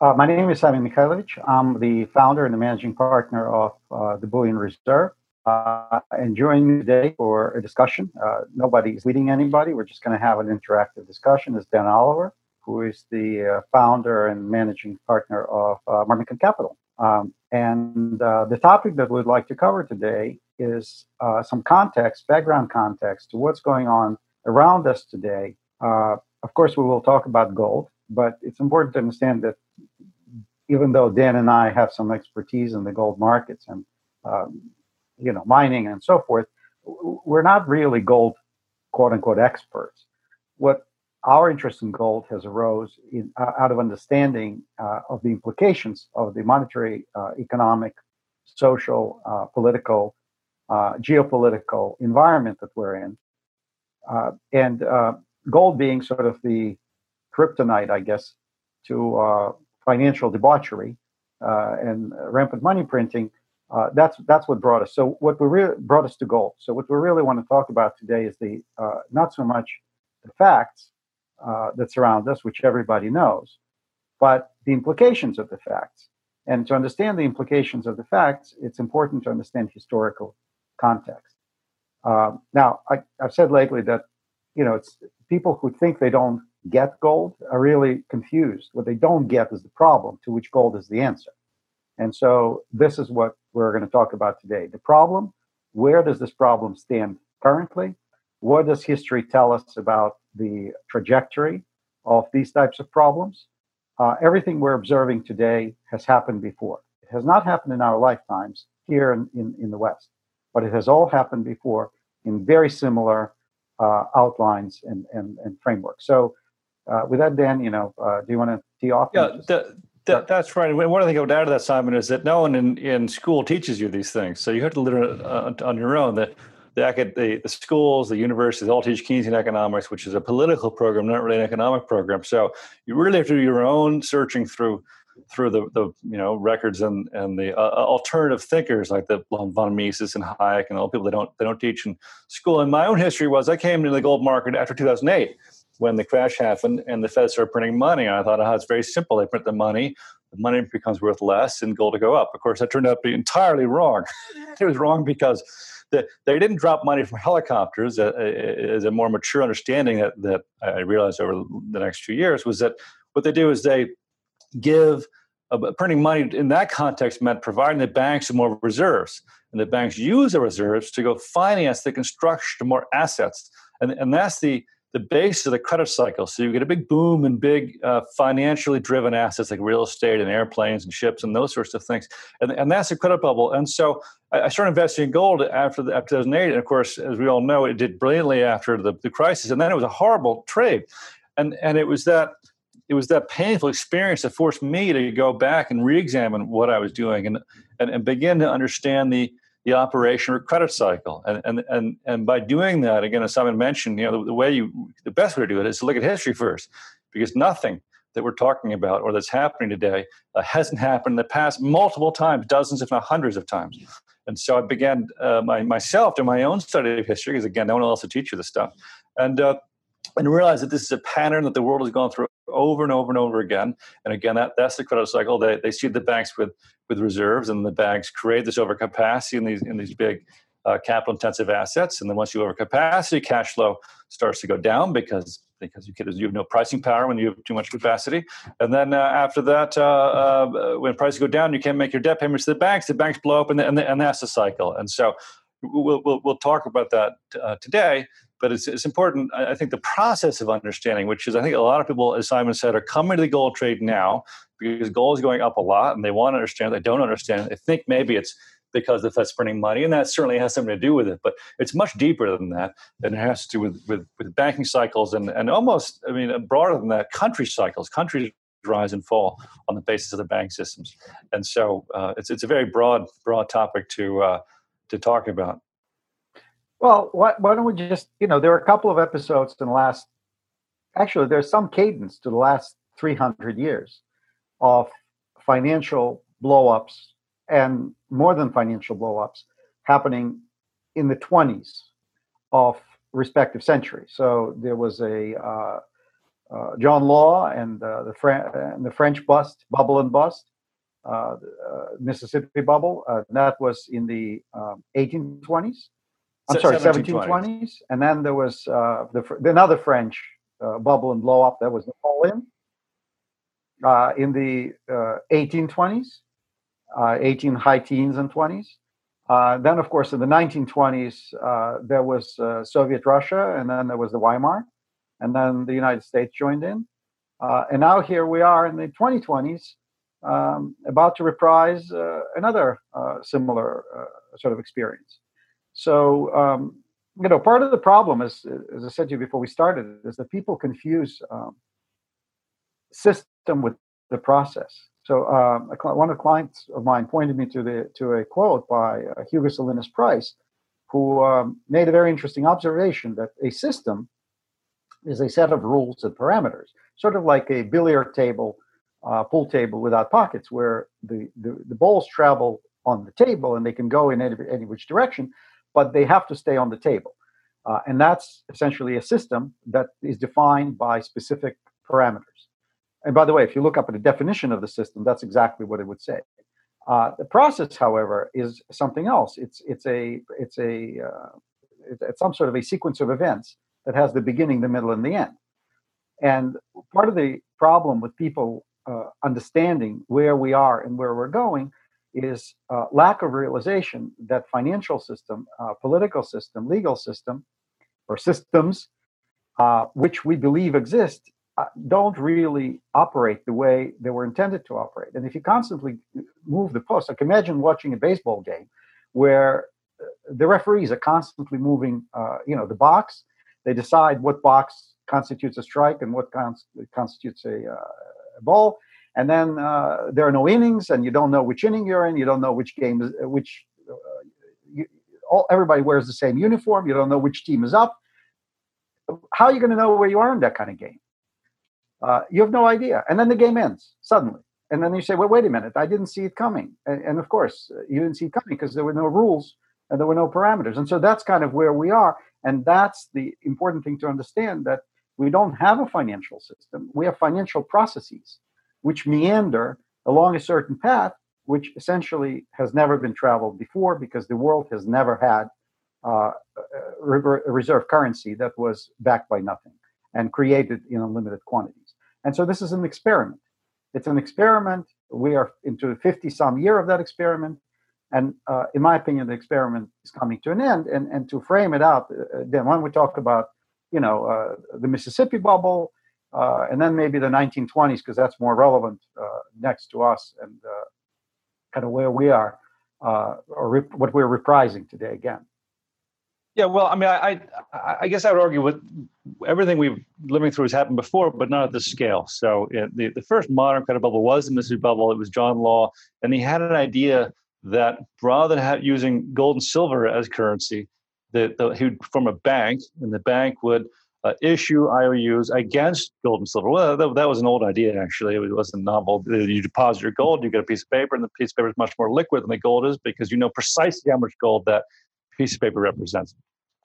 Uh, my name is Simon Mikhailovich. I'm the founder and the managing partner of uh, the Bullion Reserve. Uh, and joining me today for a discussion. Uh, nobody is leading anybody. We're just going to have an interactive discussion. Is Dan Oliver, who is the uh, founder and managing partner of uh, Capital. Um, and the topic that we'd like to cover today is some context, background context to what's going on around us today. of course, we will talk about gold, but it's important to understand that even though Dan and I have some expertise in the gold markets and um, you know mining and so forth, we're not really gold quote unquote experts. What our interest in gold has arose in, uh, out of understanding uh, of the implications of the monetary, uh, economic, social, uh, political, uh, geopolitical environment that we're in, uh, and gold being sort of the kryptonite, I guess, to financial debauchery and rampant money printing uh, that's that's what brought us. So what we really brought us to gold. So what we really want to talk about today is the uh, not so much the facts uh, that surround us, which everybody knows, but the implications of the facts. And to understand the implications of the facts, it's important to understand historical context. Um, now, I, I've said lately that you know it's people who think they don't get gold are really confused. What they don't get is the problem, to which gold is the answer. And so this is what we're going to talk about today. The problem, where does this problem stand currently? What does history tell us about the trajectory of these types of problems? Uh, everything we're observing today has happened before. It has not happened in our lifetimes here in, in, in the West, but it has all happened before in very similar uh, outlines and, and, and frameworks. So, uh, with that, Dan, you know, uh, do you want to tee off? Yeah, the, that, that's right. One thing I would add to that, Simon, is that no one in, in school teaches you these things. So you have to learn uh, on your own. That the, the, the schools, the universities all teach Keynesian economics, which is a political program, not really an economic program. So you really have to do your own searching through through the, the you know records and and the uh, uh alternative thinkers like the von Mises and Hayek and all the people that don't they don't teach in school. And my own history was I came to the gold market after 2008 when the crash happened and the Fed started printing money. And I thought, oh, it's very simple. They print the money, the money becomes worth less, and gold to go up. Of course, that turned out to be entirely wrong. it was wrong because the, they didn't drop money from helicopters. Uh, as a more mature understanding that, that I realized over the next few years was that what they do is they give uh, printing money in that context meant providing the banks with more reserves. And the banks use the reserves to go finance the construction of more assets. And, and that's the the base of the credit cycle. So you get a big boom in big uh, financially driven assets like real estate and airplanes and ships and those sorts of things. And, and that's a credit bubble. And so I, I started investing in gold after, the, after 2008. And of course, as we all know, it did brilliantly after the, the crisis. And then it was a horrible trade. And, and it was that it was that painful experience that forced me to go back and re-examine what I was doing and, and, and begin to understand the, the operation or credit cycle. And, and, and, and by doing that, again, as Simon mentioned, you know, the, the, way you, the best way to do it is to look at history first, because nothing that we're talking about or that's happening today uh, hasn't happened in the past multiple times, dozens, if not hundreds of times. And so I began uh, my, myself to my own study of history, because again, no one else will teach you this stuff. And, uh, and realize that this is a pattern that the world has gone through over and over and over again. And again, that, that's the credit cycle. They, they see the banks with, with reserves, and the banks create this overcapacity in these, in these big uh, capital intensive assets. And then once you overcapacity, cash flow starts to go down because because you, you have no pricing power when you have too much capacity. And then uh, after that, uh, uh, when prices go down, you can't make your debt payments to the banks. The banks blow up, and, and, and that's the cycle. And so we'll, we'll, we'll talk about that uh, today but it's, it's important. I think the process of understanding, which is I think a lot of people, as Simon said, are coming to the gold trade now because gold is going up a lot and they want to understand. They don't understand. They think maybe it's because the Fed's printing money, and that certainly has something to do with it. But it's much deeper than that, and it has to do with, with, with banking cycles and, and almost, I mean, broader than that, country cycles. Countries rise and fall on the basis of the bank systems, and so uh, it's it's a very broad broad topic to uh, to talk about. Well, why, why don't we just you know there are a couple of episodes in the last actually there's some cadence to the last 300 years of financial blowups and more than financial blowups happening in the 20s of respective centuries. So there was a uh, uh, John Law and, uh, the Fran- and the French bust, bubble and bust, uh, uh, Mississippi bubble. Uh, that was in the 1820s. I'm sorry, 1720s. And then there was uh, the, another French uh, bubble and blow up. That was Napoleon uh, in the 1820s. Uh, 18 high teens and 20s. Uh, then, of course, in the 1920s, uh, there was Soviet Russia, and then there was the Weimar, and then the United States joined in. and now here we are in the 2020s, um, about to reprise another similar sort of experience. So, um, you know, part of the problem is, as I said to you before we started, is that people confuse um, system with the process. So um, one of the clients of mine pointed me to the to a quote by uh, Hugo Salinas Price, who um, made a very interesting observation that a system is a set of rules and parameters, sort of like a billiard table, uh, pool table without pockets, where the, the, the balls travel on the table and they can go in any, any which direction, but they have to stay on the table. Uh, and that's essentially a system that is defined by specific parameters. And by the way, if you look up at the definition of the system, that's exactly what it would say. Uh, the process, however, is something else. It's it's a it's a uh, it's some sort of a sequence of events that has the beginning, the middle, and the end. And part of the problem with people uh, understanding where we are and where we're going is uh, lack of realization that financial system, uh, political system, legal system, or systems uh, which we believe exist uh, don't really operate the way they were intended to operate. And if you constantly move the post, like imagine watching a baseball game where uh, the referees are constantly moving, uh, you know, the box. They decide what box constitutes a strike and what cons- constitutes a, a, ball. And then uh, there are no innings, and you don't know which inning you're in. You don't know which game is which. You, all, everybody wears the same uniform. You don't know which team is up. How are you going to know where you are in that kind of game? Uh, you have no idea. And then the game ends suddenly. And then you say, well, wait a minute, I didn't see it coming. And, and of course, uh, you didn't see it coming because there were no rules and there were no parameters. And so that's kind of where we are. And that's the important thing to understand that we don't have a financial system. We have financial processes which meander along a certain path, which essentially has never been traveled before because the world has never had uh, a reserve currency that was backed by nothing and created in unlimited quantities. And so this is an experiment. It's an experiment. We are into 50 some year of that experiment. And uh, in my opinion, the experiment is coming to an end. And, and to frame it out, uh, then when we talk about, you know, uh, the Mississippi bubble, uh, and then maybe the 1920s, because that's more relevant uh, next to us and uh, kind of where we are, or rep- what we're reprising today again. Yeah, well, I mean, I, I, I guess I would argue with everything we've living through has happened before, but not at this scale. So it, the the first modern credit bubble was the Mississippi bubble. It was John Law, and he had an idea that rather than using gold and silver as currency, that he would form a bank, and the bank would uh, issue IOUs against gold and silver. Well, that, that, was an old idea, actually. It wasn't novel. You deposit your gold, you get a piece of paper, and the piece of paper is much more liquid than the gold is because you know precisely how much gold that piece of paper represents.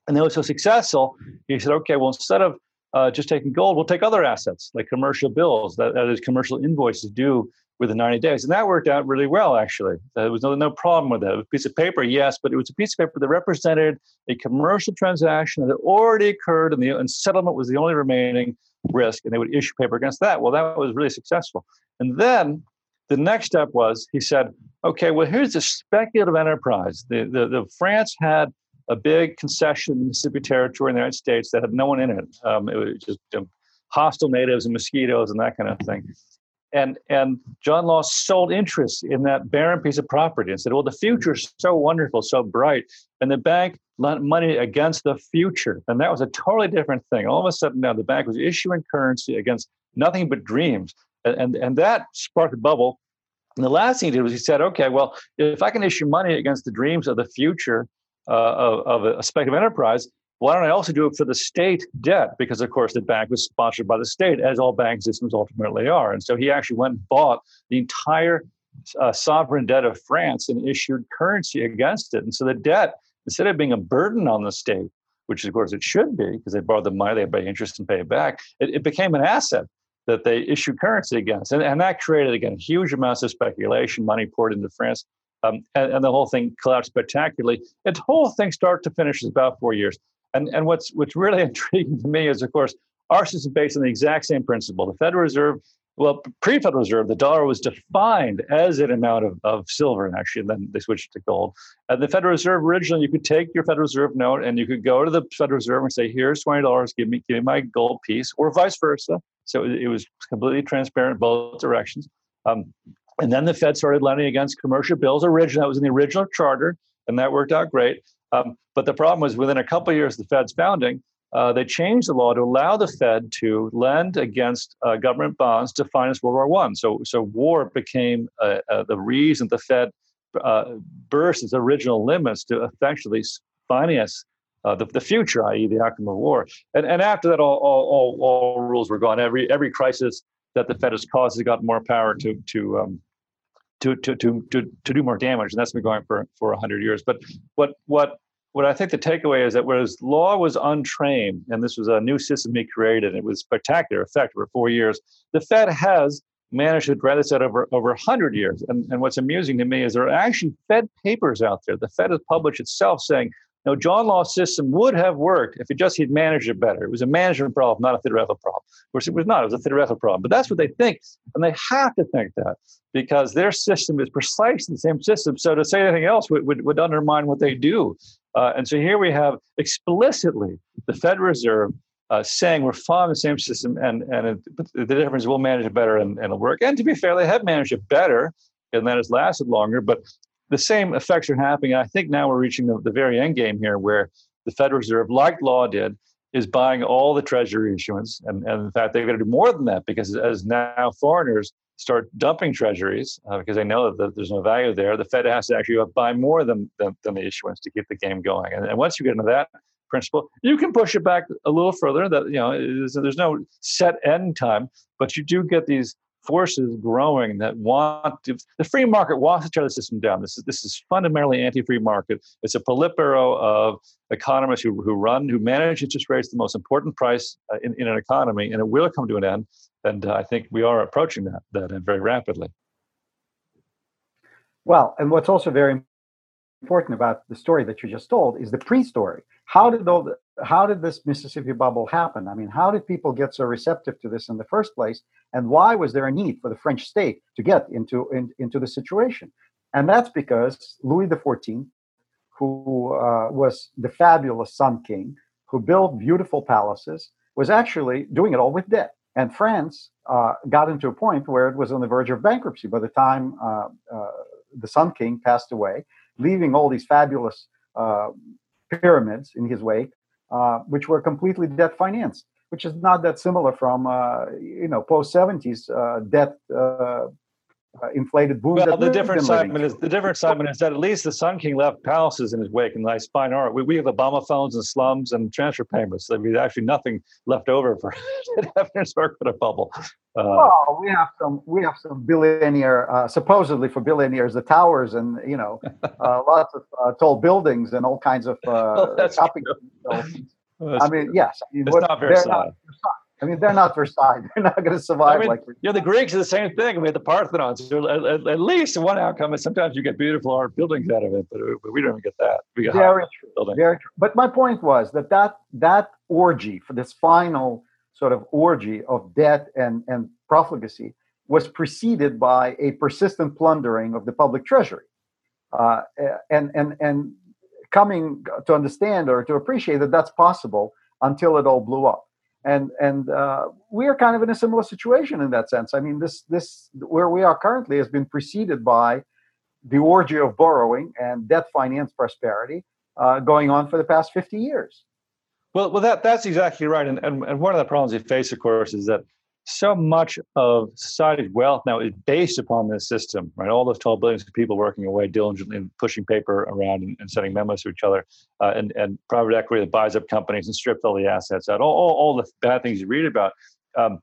And they were so successful, he said, okay, well, instead of uh, just taking gold, we'll take other assets like commercial bills, that, that is, commercial invoices due within 90 days. And that worked out really well, actually. There was no, no problem with that. It a piece of paper, yes, but it was a piece of paper that represented a commercial transaction that had already occurred, and, the, and settlement was the only remaining risk. And they would issue paper against that. Well, that was really successful. And then the next step was he said, okay, well, here's a speculative enterprise. The, the, the France had a big concession in Mississippi Territory in the United States that had no one in it. Um, it was just hostile natives and mosquitoes and that kind of thing. And and John Law sold interest in that barren piece of property and said, "Well, the future is so wonderful, so bright," and the bank lent money against the future, and that was a totally different thing. All of a sudden, now the bank was issuing currency against nothing but dreams, and and, and that sparked a bubble. And the last thing he did was he said, "Okay, well, if I can issue money against the dreams of the future uh, of, of a speculative enterprise." Why don't I also do it for the state debt? Because, of course, the bank was sponsored by the state, as all bank systems ultimately are. And so he actually went and bought the entire uh, sovereign debt of France and issued currency against it. And so the debt, instead of being a burden on the state, which of course it should be, because they borrowed the money, they pay interest and pay it back, it, it became an asset that they issued currency against. And, and that created, again, huge amounts of speculation, money poured into France. Um, and, and, the whole thing collapsed spectacularly. The whole thing, start to finish, is about four years. And, and what's, what's really intriguing to me is, of course, our system is based on the exact same principle. The Federal Reserve, well, pre Federal Reserve, the dollar was defined as an amount of, of silver, and actually, and then they switched to gold. At the Federal Reserve, originally, you could take your Federal Reserve note and you could go to the Federal Reserve and say, here's $20, give me, give me my gold piece, or vice versa. So it, it was completely transparent both directions. Um, and then the Fed started lending against commercial bills. Originally, that was in the original charter, and that worked out great. Um, but the problem was within a couple of years of the Fed's founding, uh, they changed the law to allow the Fed to lend against uh, government bonds to finance World War One. So, so war became uh, uh the reason the Fed uh, burst its original limits to effectively finance uh, the, the future, i.e., the outcome of war. And, and after that, all, all, all, all rules were gone. Every every crisis that the Fed has caused has got more power to to um, to, to, to, to, to do more damage. And that's been going for, for 100 years. But what, what, what I think the takeaway is that whereas law was untrained, and this was a new system he created, and it was spectacular effect for four years, the Fed has managed to drag this out over, over 100 years. And, and what's amusing to me is there are actually Fed papers out there. The Fed has published itself saying no, John Law's system would have worked if it just he'd managed it better. It was a management problem, not a theoretical problem. Of course, it was not. It was a theoretical problem. But that's what they think, and they have to think that because their system is precisely the same system. So to say anything else would, would, would undermine what they do. Uh, and so here we have explicitly the Federal Reserve uh, saying we're following the same system, and and it, the difference we'll manage it better and, and it'll work. And to be fair, they have managed it better, and that has lasted longer. But the same effects are happening. I think now we're reaching the, the very end game here where the Federal Reserve, like law did, is buying all the treasury issuance. And, and in fact, they're going to do more than that because as now foreigners start dumping treasuries uh, because they know that there's no value there, the Fed has to actually buy more than, than, than the issuance to keep the game going. And, and, once you get into that principle, you can push it back a little further. That you know, there's no set end time, but you do get these forces growing that want to, the free market wants to tear the system down. This is this is fundamentally anti-free market. It's a Politburo of economists who, who run, who manage interest rates, the most important price uh, in, in an economy, and it will come to an end. And uh, I think we are approaching that that end very rapidly. Well, and what's also very important about the story that you just told is the pre-story. How did all the, how did this Mississippi bubble happen? I mean, how did people get so receptive to this in the first place? And why was there a need for the French state to get into, in, into the situation? And that's because Louis XIV, who uh, was the fabulous Sun King, who built beautiful palaces, was actually doing it all with debt. And France uh, got into a point where it was on the verge of bankruptcy by the time uh, uh the Sun King passed away, leaving all these fabulous uh, pyramids in his wake uh, which were completely debt financed, which is not that similar from uh, you know post 70s uh, debt uh, inflated boom. Well, the different Simon, is the difference, Simon, is that at least the Sun King left palaces in his wake and nice fine art. We, we have Obama phones and slums and transfer payments. Mean, actually nothing left over for evidence for a bubble. Uh, well, we have some we have some billionaire, uh, supposedly for billionaires, the towers and you know uh, lots of uh, tall buildings and all kinds of uh, well, shopping. I mean, yes, I mean, it's what, not very sad. I mean, they're not Versailles. They're not going to survive I mean, like. Yeah, the Greeks are the same thing. I mean, the Parthenon. So at, at, at, least one outcome is sometimes you get beautiful art buildings out of it, but we don't even get that. We get very true. Buildings. Very true. But my point was that that that orgy for this final sort of orgy of debt and and profligacy was preceded by a persistent plundering of the public treasury, uh, and and and coming to understand or to appreciate that that's possible until it all blew up. And and uh, we are kind of in a similar situation in that sense. I mean, this this where we are currently has been preceded by the orgy of borrowing and debt finance prosperity uh, going on for the past 50 years. Well, well, that that's exactly right. And, and and one of the problems we face, of course, is that so much of society's wealth now is based upon this system, right? All those 12 billions of people working away diligently and pushing paper around and, and sending memos to each other, uh, and, and private equity that buys up companies and strips all the assets out, all, all, all the bad things you read about. Um,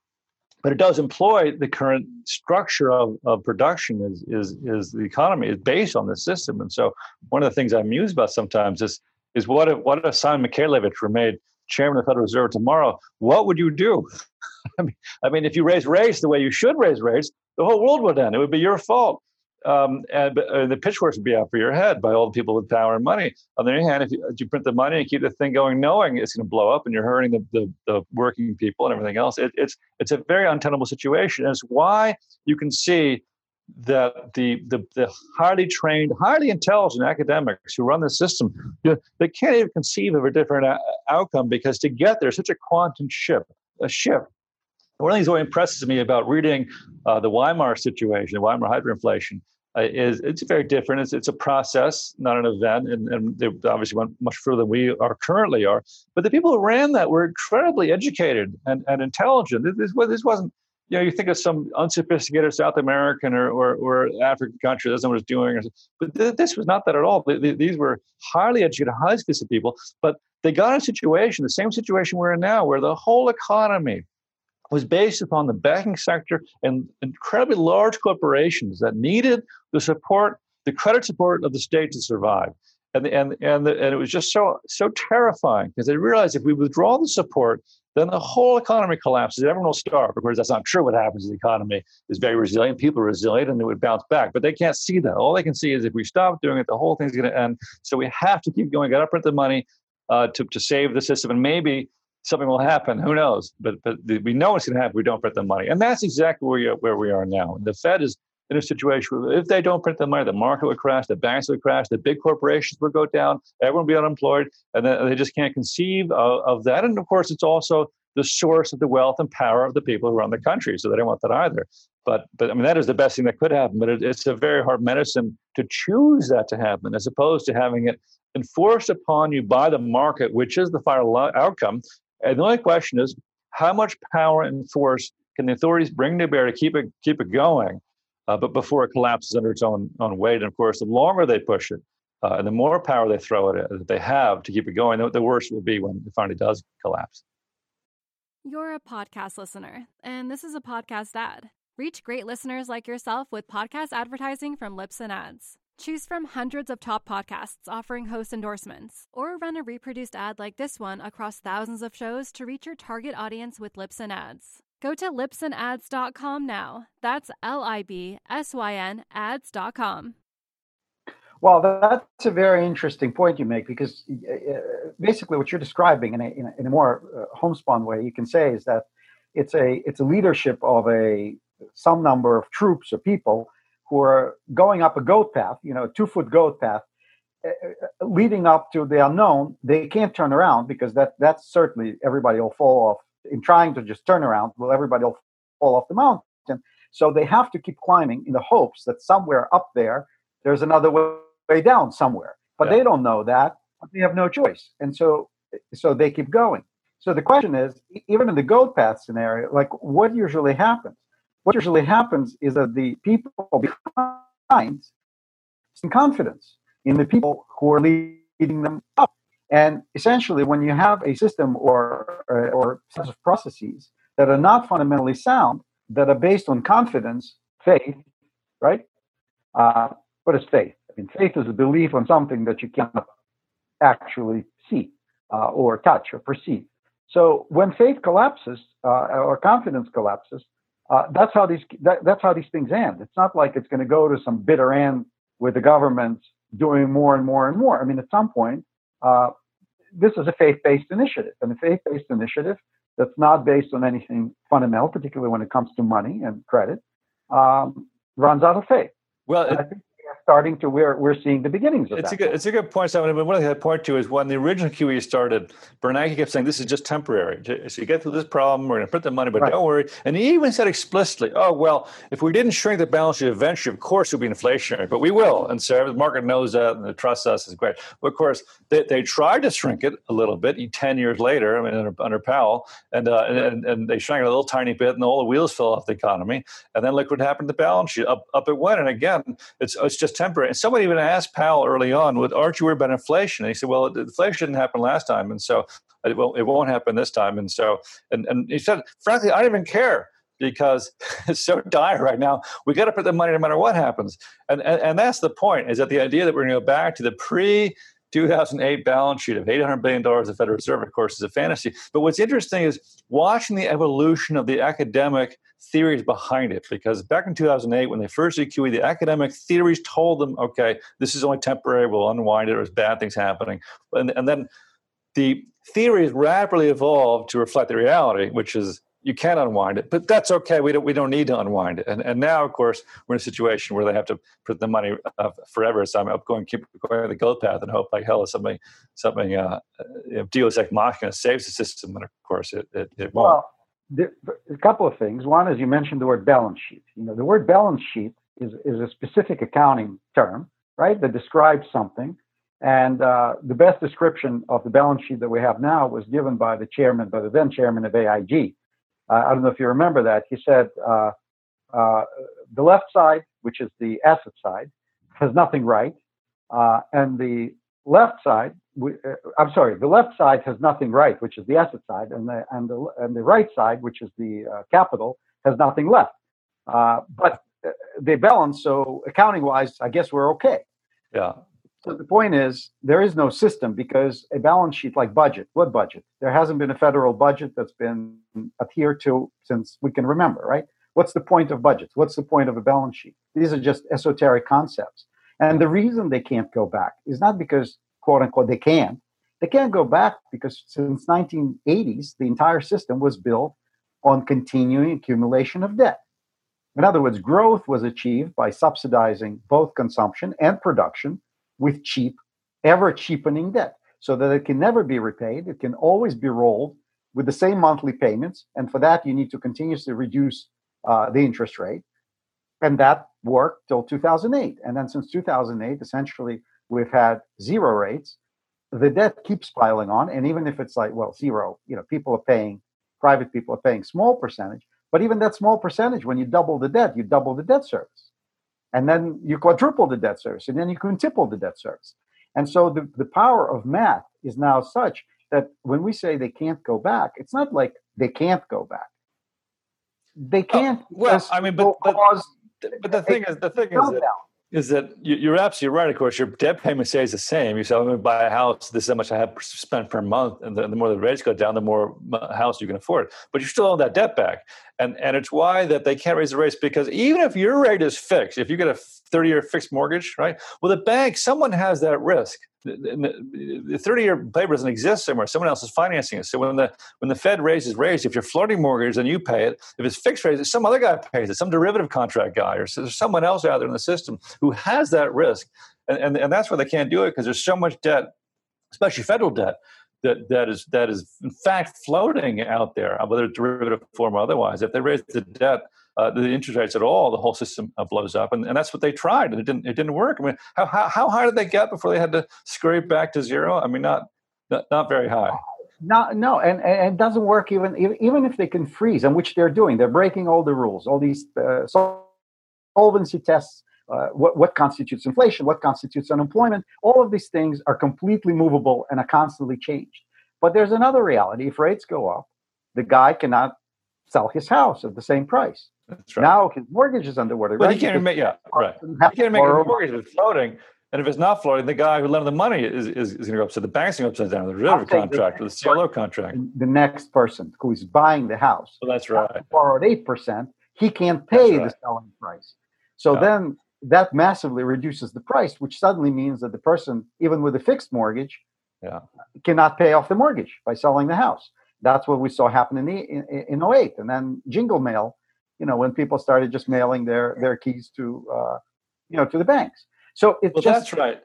but it does employ the current structure of, of production is, is, is the economy is based on this system. And so one of the things I'm amused about sometimes is, is what if, what if Simon Mikhailovich were made chairman of the Federal Reserve tomorrow? What would you do? I mean, I mean, if you raise rates the way you should raise rates, the whole world would end. It would be your fault. Um, and uh, the pitchforks would be out for your head by all the people with power and money. On the other hand, if you, if you print the money and keep the thing going, knowing it's going to blow up and you're hurting the, the, the working people and everything else, it, it's it's a very untenable situation. And it's why you can see that the, the, the highly trained, highly intelligent academics who run the system, they can't even conceive of a different uh, outcome because to get there, such a quantum shift, a shift one of the things that impresses me about reading uh, the Weimar situation, the Weimar hyperinflation, uh, is it's very different. It's, it's a process, not an event, and, and they obviously went much further than we are currently are. But the people who ran that were incredibly educated and, and intelligent. This, this wasn't, you know, you think of some unsophisticated South American or, or, or African country that someone was doing, or, but th- this was not that at all. These were highly educated, highly sophisticated people, but they got a situation, the same situation we're in now, where the whole economy was based upon the banking sector and incredibly large corporations that needed the support, the credit support of the state to survive. And, and, and, and it was just so, so terrifying because they realized if we withdraw the support, then the whole economy collapses. Everyone will starve. Of course, that's not true. What happens is the economy is very resilient. People are resilient and it would bounce back. But they can't see that. All they can see is if we stop doing it, the whole thing's going to end. So we have to keep going. Got to print the money uh, to, to save the system. And maybe something will happen. Who knows? But but we know it's going to happen. We don't print the money, and that's exactly where are, where we are now. The Fed is in a situation where if they don't print the money, the market would crash, the banks would crash, the big corporations would go down, everyone would be unemployed, and they just can't conceive of, of that. And of course, it's also the source of the wealth and power of the people who run the country. So they don't want that either. But but I mean that is the best thing that could happen. But it, it's a very hard medicine to choose that to happen, as opposed to having it enforced upon you by the market, which is the final outcome, and the only question is, how much power and force can the authorities bring to bear to keep it keep it going, uh, but before it collapses under its own own weight? And of course, the longer they push it, uh, and the more power they throw at it that they have to keep it going, the, the worse it will be when it finally does collapse. You're a podcast listener, and this is a podcast ad. Reach great listeners like yourself with podcast advertising from Libsyn Ads. Choose from hundreds of top podcasts offering host endorsements, or run a reproduced ad like this one across thousands of shows to reach your target audience with Libsyn Ads. Go to libsynads.com now. That's L I B S Y N ads.com. Well, that's a very interesting point you make because uh, basically what you're describing in a, in a, in a more uh, homespun way, you can say is that it's a it's a leadership of a some number of troops or people who are going up a goat path, you know, a two foot goat path, uh, leading up to the unknown, they can't turn around because that that's certainly everybody will fall off in trying to just turn around. Well, everybody will fall off the mountain. So they have to keep climbing in the hopes that somewhere up there there's another way down somewhere. But yeah. they don't know that. They have no choice, and so so they keep going. So the question is, even in the goat path scenario, like what usually happens? what usually happens is that the people behind some confidence in the people who are leading them up. And essentially, when you have a system or, or, or set of processes that are not fundamentally sound, that are based on confidence, faith, right? Uh, what is faith? I mean, faith is a belief on something that you cannot actually see uh, or touch or perceive. So when faith collapses uh, or confidence collapses, uh, that's how these that, that's how these things end. It's not like it's going to go to some bitter end with the government doing more and more and more. I mean, at some point, uh, this is a faith-based initiative, and a faith-based initiative that's not based on anything fundamental, particularly when it comes to money and credit, um, runs out of faith. Well, it, starting to we're we're seeing the beginnings of it's that. A good, it's a good point, Simon. But one thing I point to is when the original QE started, Bernanke kept saying this is just temporary. So you get through this problem, we're going to print the money, but right. don't worry. And he even said explicitly, "Oh well, if we didn't shrink the balance sheet eventually, of course it'll be inflationary, but we will." And so the market knows that and they trust us is great. But of course, they, they tried to shrink it a little bit. Ten years later, I mean under, under Powell, and, uh, and and they shrank it a little tiny bit, and all the wheels fell off the economy. And then look what happened to the balance sheet. Up up it went. And again, it's it's just temporary. And somebody even asked Powell early on, "With aren't you worried about inflation?" And he said, "Well, inflation didn't happen last time, and so it won't, it won't happen this time." And so, and and he said, "Frankly, I don't even care." Because it's so dire right now, we got to put the money no matter what happens, and, and and that's the point. Is that the idea that we're going to go back to the pre 2008 balance sheet of $800 billion of Federal Reserve, of course, is a fantasy. But what's interesting is watching the evolution of the academic theories behind it. Because back in 2008, when they first did QE, the academic theories told them, okay, this is only temporary, we'll unwind it, there's bad things happening. And, and then the theories rapidly evolved to reflect the reality, which is you can unwind it, but that's okay. We don't we don't need to unwind it. And and now, of course, we're in a situation where they have to put the money uh, forever. So I'm going keep going the go path and hope like hell something something uh, Deus ex machina saves the system. And of course, it it, it won't. Well, a couple of things. One is you mentioned the word balance sheet. You know, the word balance sheet is is a specific accounting term, right, that describes something. And uh, the best description of the balance sheet that we have now was given by the chairman, by the then chairman of AIG, uh, I don't know if you remember that. He said uh, uh, the left side, which is the asset side, has nothing right, uh, and the left side, we, uh, I'm sorry, the left side has nothing right, which is the asset side, and the and the and the right side, which is the uh, capital, has nothing left. but they balance, so accounting-wise, I guess we're okay. Yeah. So the point is, there is no system because a balance sheet like budget, what budget? There hasn't been a federal budget that's been adhered to since we can remember, right? What's the point of budgets? What's the point of a balance sheet? These are just esoteric concepts. And the reason they can't go back is not because, quote unquote, they can. They can't go back because since 1980s, the entire system was built on continuing accumulation of debt. In other words, growth was achieved by subsidizing both consumption and production with cheap, ever cheapening debt so that it can never be repaid. It can always be rolled with the same monthly payments. And for that, you need to continuously reduce uh, the interest rate. And that worked till 2008. And then since 2008, essentially, we've had zero rates. The debt keeps piling on. And even if it's like, well, zero, you know, people are paying, private people are paying small percentage. But even that small percentage, when you double the debt, you double the debt service and then you quadruple the debt service, and then you quintuple the debt service. And so the, the power of math is now such that when we say they can't go back, it's not like they can't go back. They oh, can't. Oh, well, I mean, but, but, but the thing is, the thing is that, is that you're absolutely right. Of course, your debt payment stays the same. You say, I'm going to buy a house. This is how much I have spent per month, and the, the more the rates go down, the more house you can afford. But you still owe that debt back, and and it's why that they can't raise the rates because even if your rate is fixed, if you get a 30 year fixed mortgage, right? Well, the bank, someone has that risk. The 30 year paper doesn't exist somewhere. Someone else is financing it. So when the when the Fed raises rates, if you're floating mortgage, then you pay it. If it's fixed rate, some other guy pays it, some derivative contract guy, or there's someone else out there in the system who has that risk. And, and, and that's why they can't do it because there's so much debt, especially federal debt, that, that is that is in fact floating out there, whether it's derivative form or otherwise. If they raise the debt, uh, the interest rates at all, the whole system uh, blows up, and, and that's what they tried, and it didn't it didn't work. I mean, how, how how high did they get before they had to scrape back to zero? I mean, not not, not very high. No, no, and, and it doesn't work even even if they can freeze, and which they're doing. They're breaking all the rules, all these uh, solvency tests. Uh, what, what constitutes inflation? What constitutes unemployment? All of these things are completely movable and are constantly changed. But there's another reality. If rates go up, the guy cannot sell his house at the same price. That's right. Now his mortgage is underwater. But right? he can't make yeah right. He can't make a mortgage if it's floating. And if it's not floating, the guy who lent the money is, is, is going to go upside. The bank's going upside down. The derivative contract or the CLO contract. The next person who is buying the house. So that's right. Borrowed eight percent. He can't pay right. the selling price. So yeah. then that massively reduces the price, which suddenly means that the person, even with a fixed mortgage, yeah. cannot pay off the mortgage by selling the house. That's what we saw happen in the in, in 08. And then jingle mail, you know, when people started just mailing their their keys to uh, you know to the banks. So it's well, just that's right.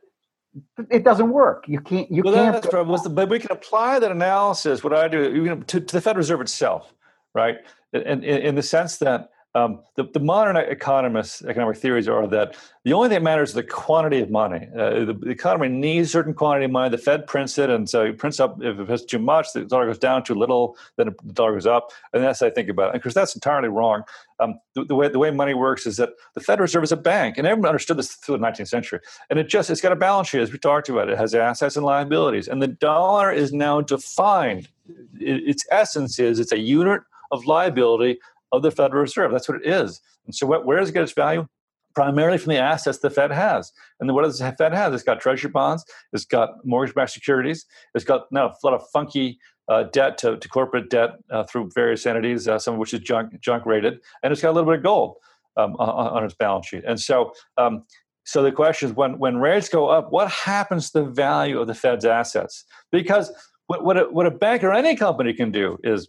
It doesn't work. You can't. You well, can't. That's right. But we can apply that analysis. What I do to, to the Federal Reserve itself, right? In, in, in the sense that um, the, the, modern economists, economic theories are that the only thing that matters is the quantity of money. Uh, the, the, economy needs a certain quantity of money. The Fed prints it, and so it prints up. If it has too much, the dollar goes down. Too little, then the dollar goes up. And that's how I think about it. And because that's entirely wrong. Um, the, the, way the way money works is that the Federal Reserve is a bank, and everyone understood this through the 19th century. And it just it's got a balance sheet, as we talked about. It has assets and liabilities, and the dollar is now defined. It, its essence is it's a unit of liability of the Federal Reserve. That's what it is. And so, what, where does it get its value? Primarily from the assets the Fed has. And what does the Fed have? It's got treasury bonds, it's got mortgage-backed securities, it's got now a lot of funky uh, debt to, to, corporate debt uh, through various entities, uh, some of which is junk, junk rated, and it's got a little bit of gold um, on, on, its balance sheet. And so, um, so the question is, when when rates go up, what happens to the value of the Fed's assets? Because what, what a, what a bank or any company can do is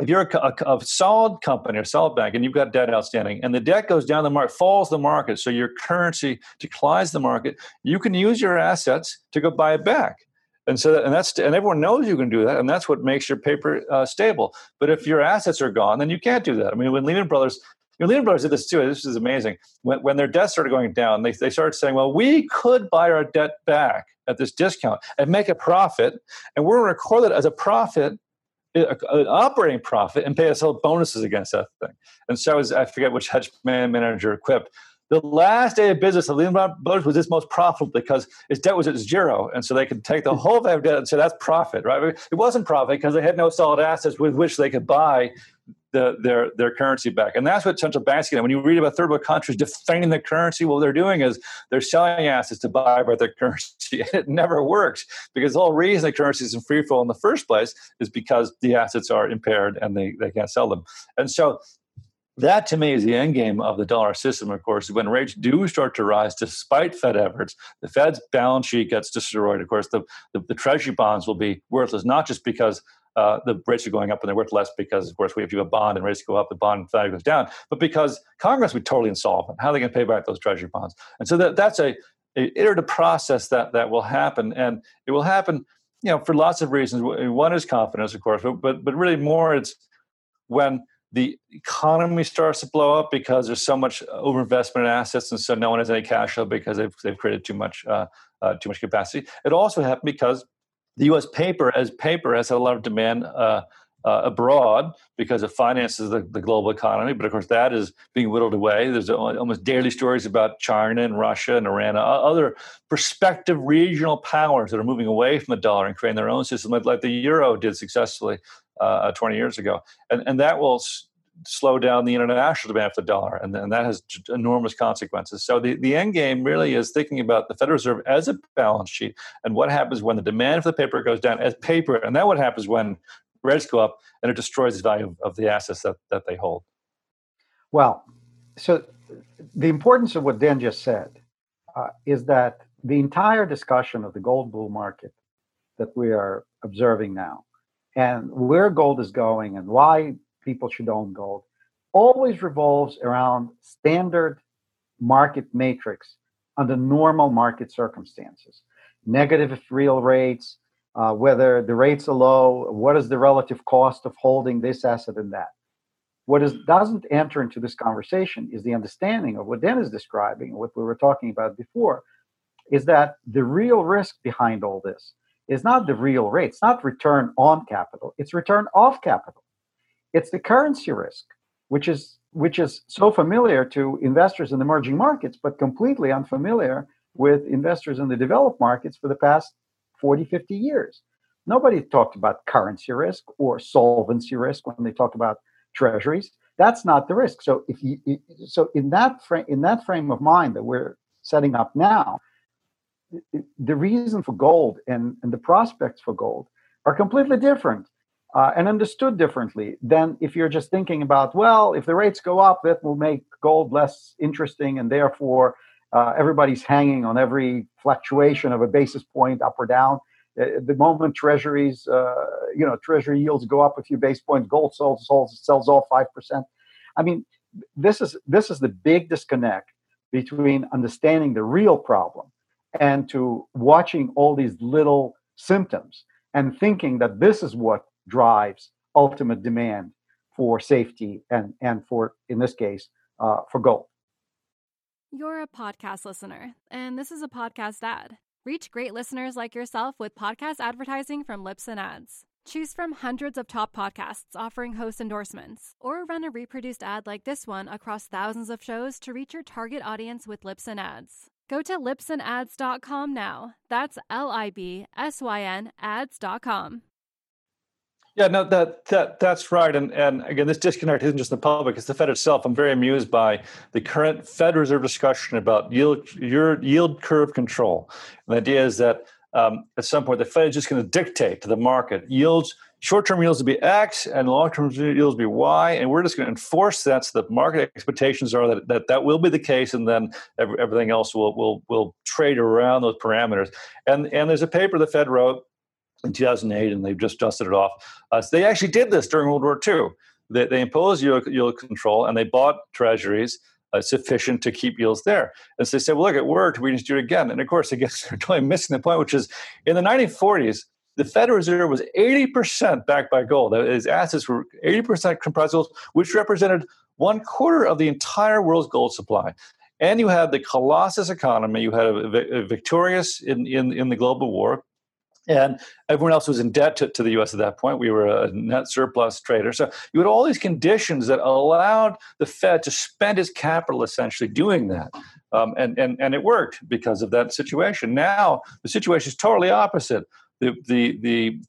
if you're a, a, a, solid company or solid bank and you've got debt outstanding and the debt goes down the market falls the market so your currency declines the market you can use your assets to go buy it back and so that, and that's and everyone knows you can do that and that's what makes your paper uh, stable but if your assets are gone then you can't do that i mean when lehman brothers you know, Lehman Brothers did this too. This is amazing. When, when their debt started going down, they, they started saying, well, we could buy our debt back at this discount and make a profit, and we're going to record it as a profit an operating profit and pay us all bonuses against that thing. And so, as I forget which hedge manager quipped, the last day of business of Lehman Brothers was its most profitable because its debt was at zero, and so they could take the whole value of debt and say that's profit, right? It wasn't profit because they had no solid assets with which they could buy the, their their currency back. And that's what central banks get. When you read about third world countries defending the currency, what they're doing is they're selling assets to buy back their currency. it never works because the whole reason the currency is in free fall in the first place is because the assets are impaired and they, they can't sell them. And so that to me is the end game of the dollar system, of course, when rates do start to rise despite Fed efforts, the Fed's balance sheet gets destroyed. Of course, the, the, the treasury bonds will be worthless, not just because uh, the rates are going up and they're worth less because, of course, we have to have a bond and rates go up, the bond value goes down, but because Congress would totally insolvent. How are they going to pay back those treasury bonds? And so that, that's a, a iterative process that, that will happen. And it will happen, you know, for lots of reasons. One is confidence, of course, but, but, but really more it's when the economy starts to blow up because there's so much overinvestment in assets, and so no one has any cash flow because they've, they've created too much uh, uh, too much capacity. It also happened because the U.S. paper as paper has had a lot of demand uh, uh, abroad because it finances the, the, global economy. But of course, that is being whittled away. There's almost daily stories about China and Russia and Iran, other prospective regional powers that are moving away from the dollar and creating their own system, like, like the euro did successfully uh, 20 years ago. And, and that will slow down the international demand for the dollar, and, and that has enormous consequences. So the, the end game really is thinking about the Federal Reserve as a balance sheet and what happens when the demand for the paper goes down as paper, and then what happens when rates go up and it destroys the value of, the assets that, that they hold. Well, so the importance of what Dan just said uh, is that the entire discussion of the gold bull market that we are observing now and where gold is going and why people should own gold always revolves around standard market matrix under normal market circumstances negative real rates uh, whether the rates are low what is the relative cost of holding this asset and that what is, doesn't enter into this conversation is the understanding of what Dan is describing, what we were talking about before, is that the real risk behind all this is not the real rate. It's not return on capital. It's return off capital. It's the currency risk, which is which is so familiar to investors in emerging markets, but completely unfamiliar with investors in the developed markets for the past 40, 50 years. Nobody talked about currency risk or solvency risk when they talk about treasuries. That's not the risk. So if you so in that frame in that frame of mind that we're setting up now, the reason for gold and, and the prospects for gold are completely different uh, and understood differently than if you're just thinking about, well, if the rates go up, that will make gold less interesting, and therefore uh, everybody's hanging on every fluctuation of a basis point up or down. Uh, the moment treasuries, uh, you know, treasury yields go up a few basis points, gold sells, sells, sells off five percent. I mean, this is this is the big disconnect between understanding the real problem and to watching all these little symptoms and thinking that this is what drives ultimate demand for safety and and for in this case uh, for gold. You're a podcast listener, and this is a podcast ad. Reach great listeners like yourself with podcast advertising from Libsyn Ads. Choose from hundreds of top podcasts offering host endorsements, or run a reproduced ad like this one across thousands of shows to reach your target audience with Libsyn Ads. Go to libsynads.com now. That's L I B S Y N ads.com. Yeah, no, that that that's right. And and again, this disconnect isn't just the public; it's the Fed itself. I'm very amused by the current Fed Reserve discussion about yield your yield curve control. And the idea is that um, at some point the Fed is just going to dictate to the market yields. Short-term yields will be X and long-term yields will be Y, and we're just going to enforce that. So the market expectations are that that, that will be the case, and then every, everything else will will will trade around those parameters. And and there's a paper the Fed wrote in 2008, and they've just dusted it off. Uh, so they actually did this during World War II. They, they imposed yield, yield control, and they bought treasuries uh, sufficient to keep yields there. And so they said, well, look, it worked. We just do it again. And of course, I guess they're totally missing the point, which is in the 1940s, the Federal Reserve was 80% backed by gold. Its assets were 80% comprised of gold, which represented one quarter of the entire world's gold supply. And you had the colossus economy. You had a, a victorious in, in, in the global war and everyone else was in debt to, to, the U.S. at that point. We were a net surplus trader, so you had all these conditions that allowed the Fed to spend its capital essentially doing that, um, and and and it worked because of that situation. Now the situation is totally opposite. The the the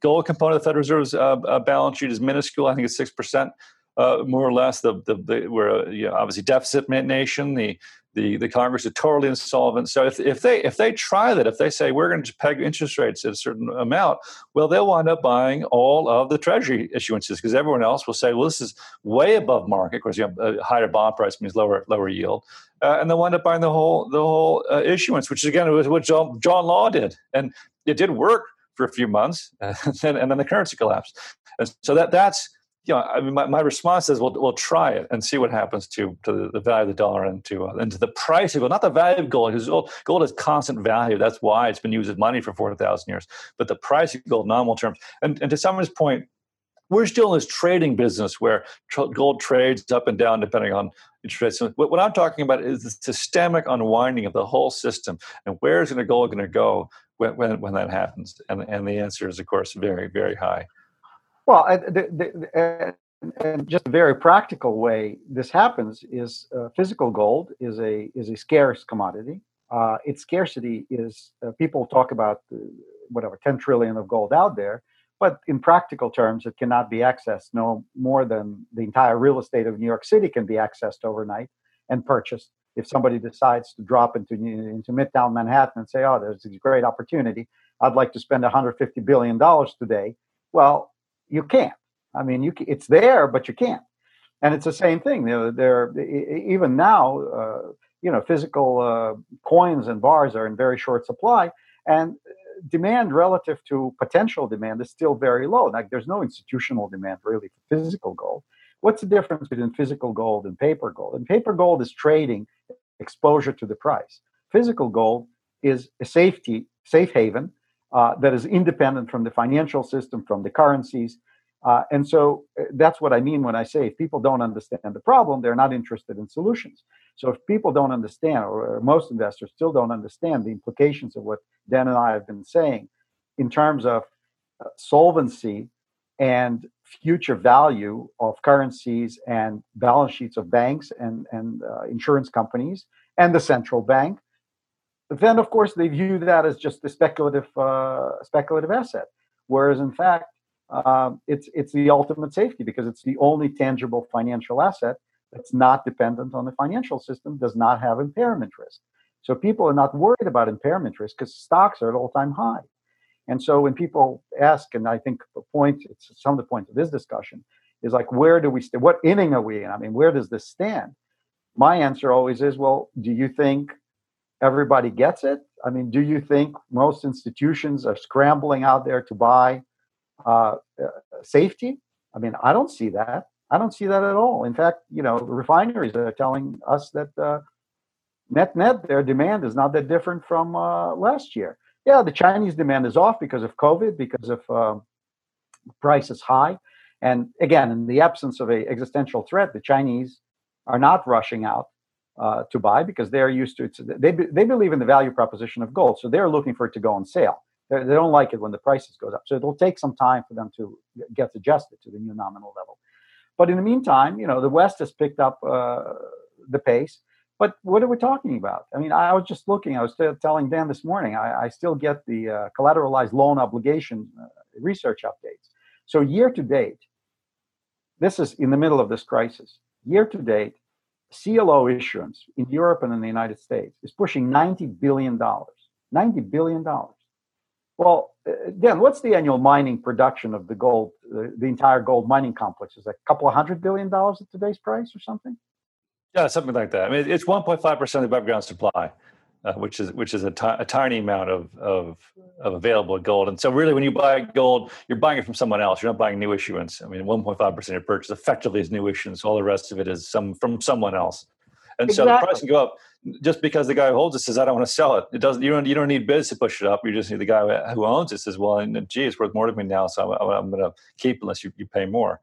gold component of the Federal Reserve's uh, uh, balance sheet is minuscule. I think it's six percent. Uh, more or less, the, the, the we're a, you know, obviously deficit nation. The the, the Congress is totally insolvent. So if, if they if they try that, if they say we're going to peg interest rates at a certain amount, well, they'll wind up buying all of the Treasury issuances because everyone else will say, well, this is way above market. Of course, you know, a higher bond price means lower lower yield, uh, and they'll wind up buying the whole the whole uh, issuance, which is again was what John, John Law did, and it did work for a few months, and then, and then the currency collapsed. And so that that's you know, I mean, my, my response is, we'll, we'll try it and see what happens to, to the, value of the dollar and to, uh, and to the price of gold, not the value of gold, because gold, gold has constant value. That's why it's been used as money for 4,000 years. But the price of gold, nominal terms. And, and to someone's point, we're still in this trading business where tr- gold trades up and down depending on interest rates. What, what I'm talking about is the systemic unwinding of the whole system. And where is the gold going to go when, when, when that happens? And, and the answer is, of course, very, very high. Well, the, the, and just a very practical way this happens is uh, physical gold is a is a scarce commodity. Uh, its scarcity is uh, people talk about whatever 10 trillion of gold out there, but in practical terms, it cannot be accessed no more than the entire real estate of New York City can be accessed overnight and purchased. If somebody decides to drop into into Midtown Manhattan and say, "Oh, there's a great opportunity," I'd like to spend 150 billion dollars today. Well, you can't. I mean, you it's there, but you can't. And it's the same thing. You know, there even now, uh, you know, physical uh, coins and bars are in very short supply, and demand relative to potential demand is still very low. Like there's no institutional demand really for physical gold. What's the difference between physical gold and paper gold? And paper gold is trading exposure to the price. Physical gold is a safety safe haven uh, that is independent from the financial system, from the currencies. Uh, and so uh, that's what I mean when I say if people don't understand the problem, they're not interested in solutions. So if people don't understand, or most investors still don't understand the implications of what Dan and I have been saying in terms of uh, solvency and future value of currencies and balance sheets of banks and, and uh, insurance companies and the central bank, then of course they view that as just a speculative uh, speculative asset. Whereas in fact, um, it's it's the ultimate safety because it's the only tangible financial asset that's not dependent on the financial system, does not have impairment risk. So people are not worried about impairment risk because stocks are at all-time high. And so when people ask, and I think the point, it's some of the points of this discussion, is like, where do we stand? What inning are we in? I mean, where does this stand? My answer always is, well, do you think everybody gets it? I mean, do you think most institutions are scrambling out there to buy uh, safety? I mean, I don't see that. I don't see that at all. In fact, you know, refineries are telling us that uh, net net, their demand is not that different from uh, last year. Yeah, the Chinese demand is off because of COVID, because of uh, prices high, and again, in the absence of a existential threat, the Chinese are not rushing out uh, to buy because they're used to it. They they believe in the value proposition of gold, so they're looking for it to go on sale. They're, they do not like it when the prices goes up, so it'll take some time for them to get adjusted to the new nominal level. But in the meantime, you know, the West has picked up uh, the pace. But what are we talking about? I mean, I was just looking. I was telling Dan this morning. I, I still get the uh, collateralized loan obligation uh, research updates. So year to date, this is in the middle of this crisis. Year to date, CLO issuance in Europe and in the United States is pushing $90 billion. $90 billion. Well, Dan, uh, what's the annual mining production of the gold, the, the entire gold mining complex? Is a couple of hundred billion dollars at today's price or something? Yeah, something like that. I mean, it's 1.5 percent of the above ground supply, uh, which is which is a, t- a tiny amount of, of of available gold. And so, really, when you buy gold, you're buying it from someone else. You're not buying new issuance. I mean, 1.5 percent of your purchase effectively is new issuance. All the rest of it is some from someone else. And exactly. so the price can go up just because the guy who holds it says, "I don't want to sell it." It doesn't. You don't. You don't need bids to push it up. You just need the guy who owns it says, "Well, and, gee, it's worth more to me now, so I'm, I'm going to keep unless you, you pay more."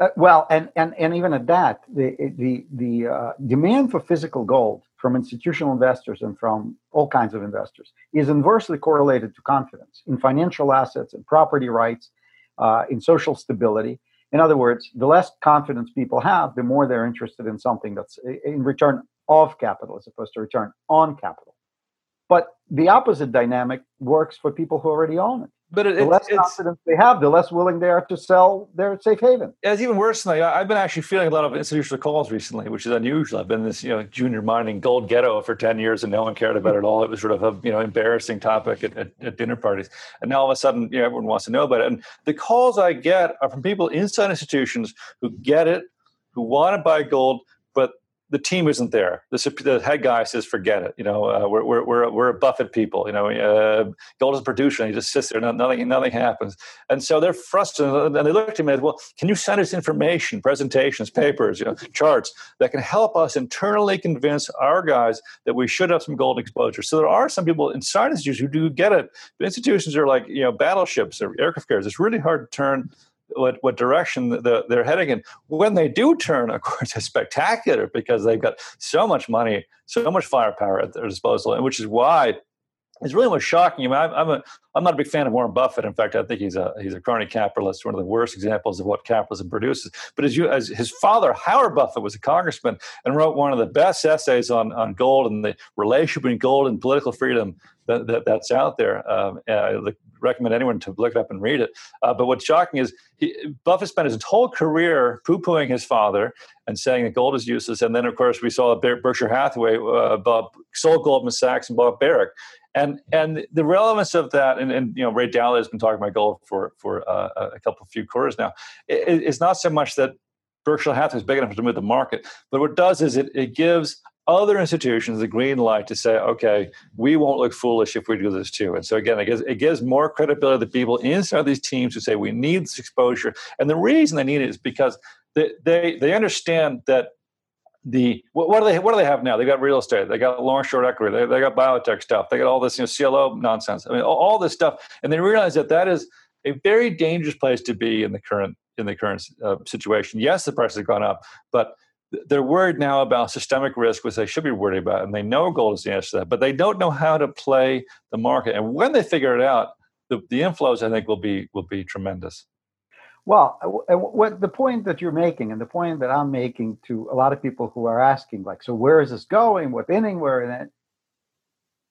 Uh, well, and, and and even at that, the the the uh, demand for physical gold from institutional investors and from all kinds of investors is inversely correlated to confidence in financial assets and property rights, uh, in social stability. In other words, the less confidence people have, the more they're interested in something that's in return of capital as opposed to return on capital. But the opposite dynamic works for people who already own it. But it, the less confidence they have, the less willing they are to sell their safe haven. It's even worse than that. I've been actually feeling a lot of institutional calls recently, which is unusual. I've been this, you know, junior mining gold ghetto for ten years, and no one cared about it at all. It was sort of a, you know, embarrassing topic at, at, at dinner parties, and now all of a sudden, you know, everyone wants to know about it. And the calls I get are from people inside institutions who get it, who want to buy gold, the team isn't there. The, the, head guy says, "Forget it." You know, uh, we're, we're we're we're a Buffett people. You know, uh, gold is and he just sits there, nothing nothing happens. And so they're frustrated, and they look to me as well. Can you send us information, presentations, papers, you know, charts that can help us internally convince our guys that we should have some gold exposure? So there are some people inside institutions who do get it, but institutions are like you know battleships or aircraft carriers. It's really hard to turn what what direction the, they're heading in. When they do turn, of course, it's spectacular because they've got so much money, so much firepower at their disposal, and which is why it's really what's shocking. I mean, I'm, a, I'm not a big fan of Warren Buffett. In fact, I think he's a he's a crony capitalist, one of the worst examples of what capitalism produces. But as you as his father, Howard Buffett, was a congressman and wrote one of the best essays on on gold and the relationship between gold and political freedom that, that that's out there. Um, I recommend anyone to look it up and read it. Uh, but what's shocking is he, Buffett spent his whole career poo-pooing his father and saying that gold is useless. And then, of course, we saw Berkshire Hathaway uh, sold Goldman Sachs and bought Barrick. And and the relevance of that, and, and you know, Ray Dalio has been talking about gold for for uh, a couple of few quarters now. It, it's not so much that Berkshire Hathaway is big enough to move the market, but what it does is it, it gives other institutions the green light to say, okay, we won't look foolish if we do this too. And so again, it gives, it gives more credibility to people inside these teams who say we need this exposure. And the reason they need it is because they they, they understand that the what, what, do they what do they have now? They got real estate, they got long short equity, they, they got biotech stuff, they got all this you know CLO nonsense. I mean, all, all this stuff, and they realize that that is a very dangerous place to be in the current in the current uh, situation. Yes, the prices have gone up, but they're worried now about systemic risk, which they should be worried about, and they know gold is the answer to that, but they don't know how to play the market. And when they figure it out, the, the inflows I think will be will be tremendous. Well, what the point that you're making, and the point that I'm making to a lot of people who are asking, like, so where is this going? What inning we're in it?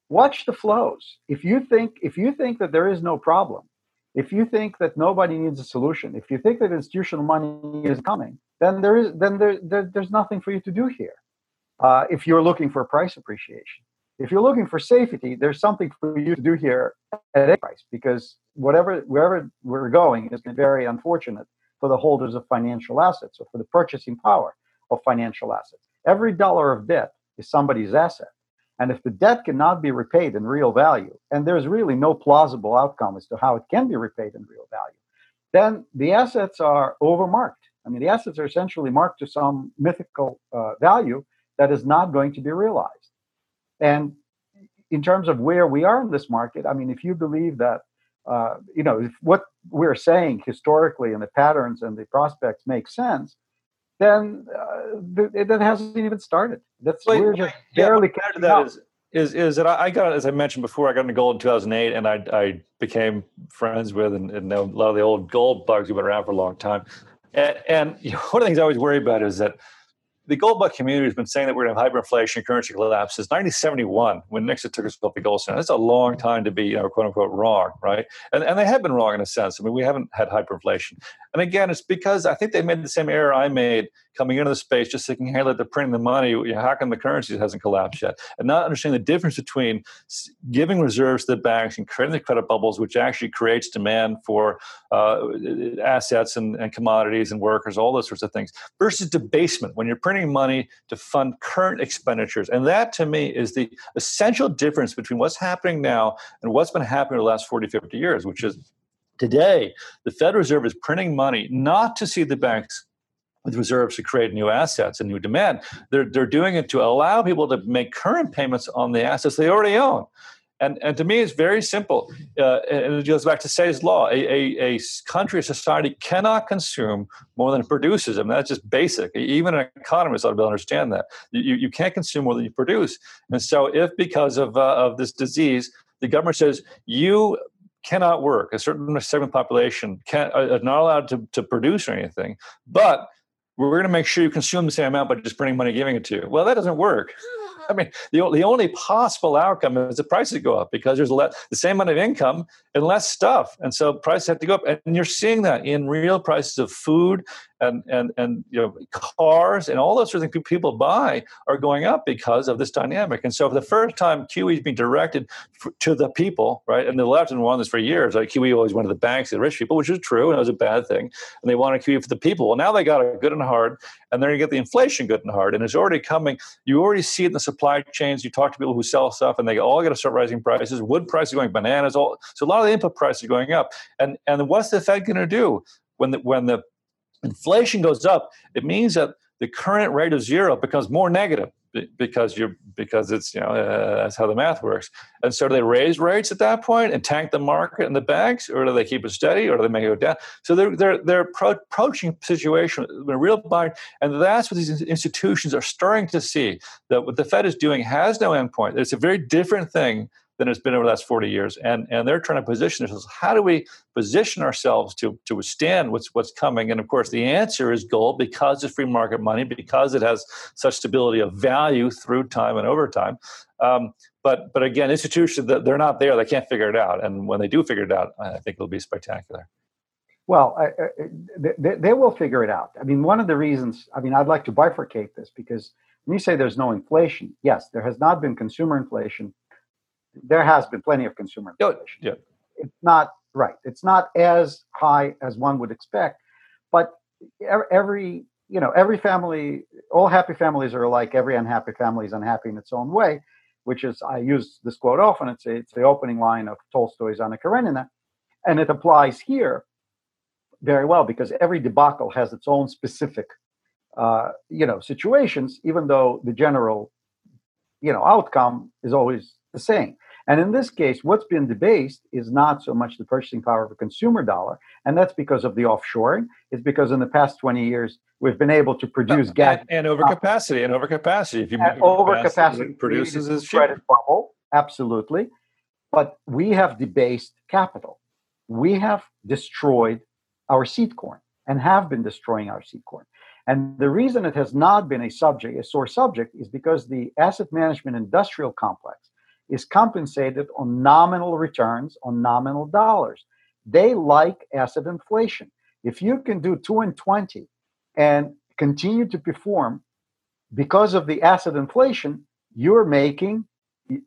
Watch the flows. If you think if you think that there is no problem, if you think that nobody needs a solution, if you think that institutional money is coming, then there is then there, there there's nothing for you to do here. Uh, if you're looking for price appreciation, if you're looking for safety, there's something for you to do here at any price because whatever wherever we're going is very unfortunate for the holders of financial assets or for the purchasing power of financial assets. Every dollar of debt is somebody's asset. And if the debt cannot be repaid in real value, and there's really no plausible outcome as to how it can be repaid in real value, then the assets are overmarked. I mean, the assets are essentially marked to some mythical uh, value that is not going to be realized. And in terms of where we are in this market, I mean, if you believe that, uh, you know, if what we're saying historically and the patterns and the prospects make sense, then uh, that hasn't even started. That's well, we're just yeah, barely catching that up. Is, is is that I got as I mentioned before I got into gold in 2008 and I I became friends with and, and know a lot of the old gold bugs who've been around for a long time and, and you know, one of the things I always worry about is that the gold bug community has been saying that we're going to have hyperinflation, currency collapse since 1971 when Nixon took us off the gold standard. That's a long time to be, you know, quote unquote, wrong, right? And, and they have been wrong in a sense. I mean, we haven't had hyperinflation. And again, it's because I think they made the same error I made coming into the space, just thinking, hey, let the printing the money, how come the currency hasn't collapsed yet? And not understanding the difference between giving reserves to the banks and creating the credit bubbles, which actually creates demand for uh, assets and, and commodities and workers, all those sorts of things, versus debasement, when you're printing money to fund current expenditures. And that, to me, is the essential difference between what's happening now and what's been happening in the last 40, 50 years, which is Today, the Federal Reserve is printing money not to see the banks with reserves to create new assets and new demand. They're, they're doing it to allow people to make current payments on the assets they already own. And, and to me, it's very simple. Uh, and it goes back to Say's law. A, a, a country, a society cannot consume more than it produces. I mean, that's just basic. Even an economist ought to be able to understand that. You, you can't consume more than you produce. And so, if because of, uh, of this disease, the government says you cannot work, a certain segment of population can, uh, not allowed to, to produce or anything, but we're going to make sure you consume the same amount by just printing money giving it to you. Well, that doesn't work. I mean, the, the only possible outcome is the prices go up because there's less, the same amount of income and less stuff. And so prices have to go up. And you're seeing that in real prices of food and and and you know cars and all those sort of things people buy are going up because of this dynamic. And so for the first time, QE is being directed to the people, right? And the left has wanted this for years. Like QE always went to the banks, the rich people, which is true, and it was a bad thing. And they wanted QE for the people. Well, now they got it good and hard, and then you get the inflation good and hard, and it's already coming. You already see it in the supply chains. You talk to people who sell stuff, and they all got to start rising prices. Wood prices going bananas. All so a lot of the input prices are going up. And and what's the Fed going to do? when the when the inflation goes up, it means that the current rate of zero becomes more negative because you're because it's you know uh, that's how the math works. And so do they raise rates at that point and tank the market and the banks, or do they keep it steady, or do they make it go down? So they're they're they're approaching situation a real bind, and that's what these institutions are starting to see that what the Fed is doing has no endpoint. It's a very different thing than it's been over the last 40 years. And, and they're trying to position themselves. How do we position ourselves to, to withstand what's, what's coming? And of course, the answer is gold because it's free market money, because it has such stability of value through time and over time. Um, but, but again, institutions, they're not there. They can't figure it out. And when they do figure it out, I think it'll be spectacular. Well, they, they will figure it out. I mean, one of the reasons, I mean, I'd like to bifurcate this because when you say there's no inflation, yes, there has not been consumer inflation there has been plenty of consumer inflation. Yeah. It's not right. It's not as high as one would expect, but every you know every family, all happy families are alike. Every unhappy family is unhappy in its own way, which is I use this quote often. It's it's the opening line of Tolstoy's Anna Karenina, and it applies here very well because every debacle has its own specific uh, you know situations, even though the general you know outcome is always the same. And in this case, what's been debased is not so much the purchasing power of a consumer dollar, and that's because of the offshoring. It's because in the past 20 years, we've been able to produce uh, gas and, and overcapacity and overcapacity. If you and overcapacity produces is credit bubble, absolutely. But we have debased capital. We have destroyed our seed corn and have been destroying our seed corn. And the reason it has not been a subject, a sore subject, is because the asset management industrial complex is compensated on nominal returns on nominal dollars. They like asset inflation. If you can do 2 and 20 and continue to perform because of the asset inflation, you're making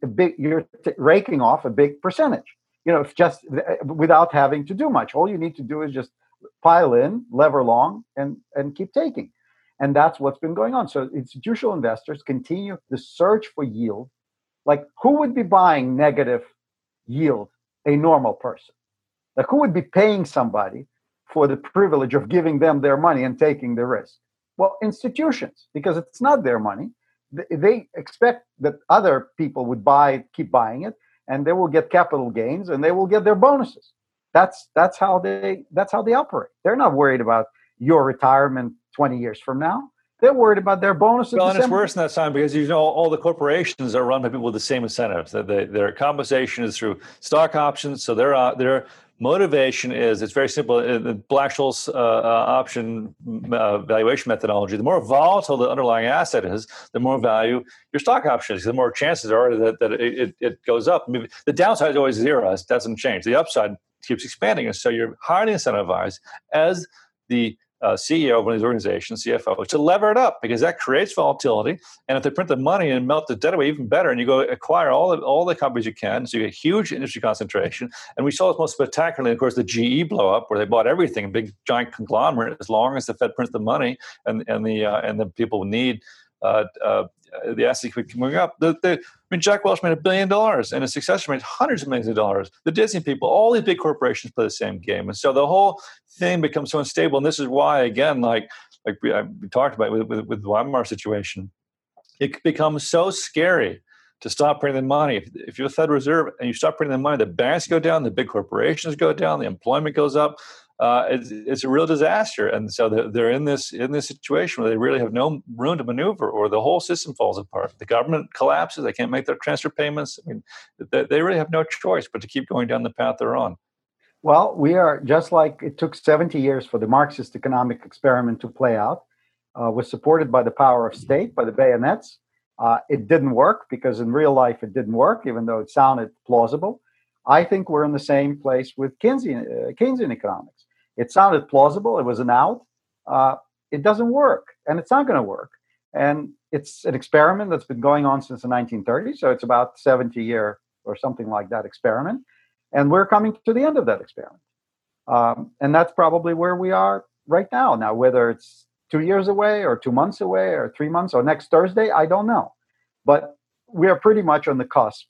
a big you're raking off a big percentage. You know, just uh, without having to do much. All you need to do is just pile in, lever long, and and keep taking. And that's what's been going on. So institutional investors continue the search for yield like, who would be buying negative yield? A normal person. Like, who would be paying somebody for the privilege of giving them their money and taking the risk? Well, institutions, because it's not their money. they expect that other people would buy, keep buying it, and they will get capital gains and they will get their bonuses. That's that's how they that's how they operate. They're not worried about your retirement 20 years from now. They're worried about their bonuses. Well, and it's worse than that time because you know all the corporations are run by people with the same incentives. That they, their compensation is through stock options, so they're uh, they're motivation is it's very simple the black-scholes uh, uh, option uh, valuation methodology the more volatile the underlying asset is the more value your stock option is the more chances are that, that it, it goes up I mean, the downside is always zero it doesn't change the upside keeps expanding and so you're highly incentivized as the uh, CEO of one of these organizations, CFO, to lever it up because that creates volatility. And if they print the money and melt the debt away, even better. And you go acquire all the, all the companies you can, so you get huge industry concentration. And we saw this most spectacularly, of course, the GE blow up, where they bought everything, a big giant conglomerate. As long as the Fed prints the money and and the uh, and the people need uh, uh, the assets keep coming up. The, the, I mean, Jack Welch made a billion dollars, and his successor made hundreds of millions of dollars. The Disney people, all these big corporations play the same game, and so the whole thing becomes so unstable. And this is why, again, like like we, we talked about with, with, with the Weimar situation, it becomes so scary to stop printing the money. If, if you're the Federal Reserve and you stop printing the money, the banks go down, the big corporations go down, the employment goes up uh, it's, it's, a real disaster. And so they're, they're, in this in this situation where they really have no room to maneuver, or the whole system falls apart. The government collapses; they can't make their transfer payments. I mean, they, they really have no choice but to keep going down the path they're on. Well, we are just like it took 70 years for the Marxist economic experiment to play out. Uh, was supported by the power of state, by the bayonets. Uh, it didn't work because in real life it didn't work, even though it sounded plausible. I think we're in the same place with Keynesian, uh, Keynesian economics. It sounded plausible. It was an out. Uh, it doesn't work, and it's not going to work. And it's an experiment that's been going on since the 1930s, so it's about 70 year or something like that experiment. And we're coming to the end of that experiment. Um, and that's probably where we are right now. Now, whether it's two years away or two months away or three months or next Thursday, I don't know. But we are pretty much on the cusp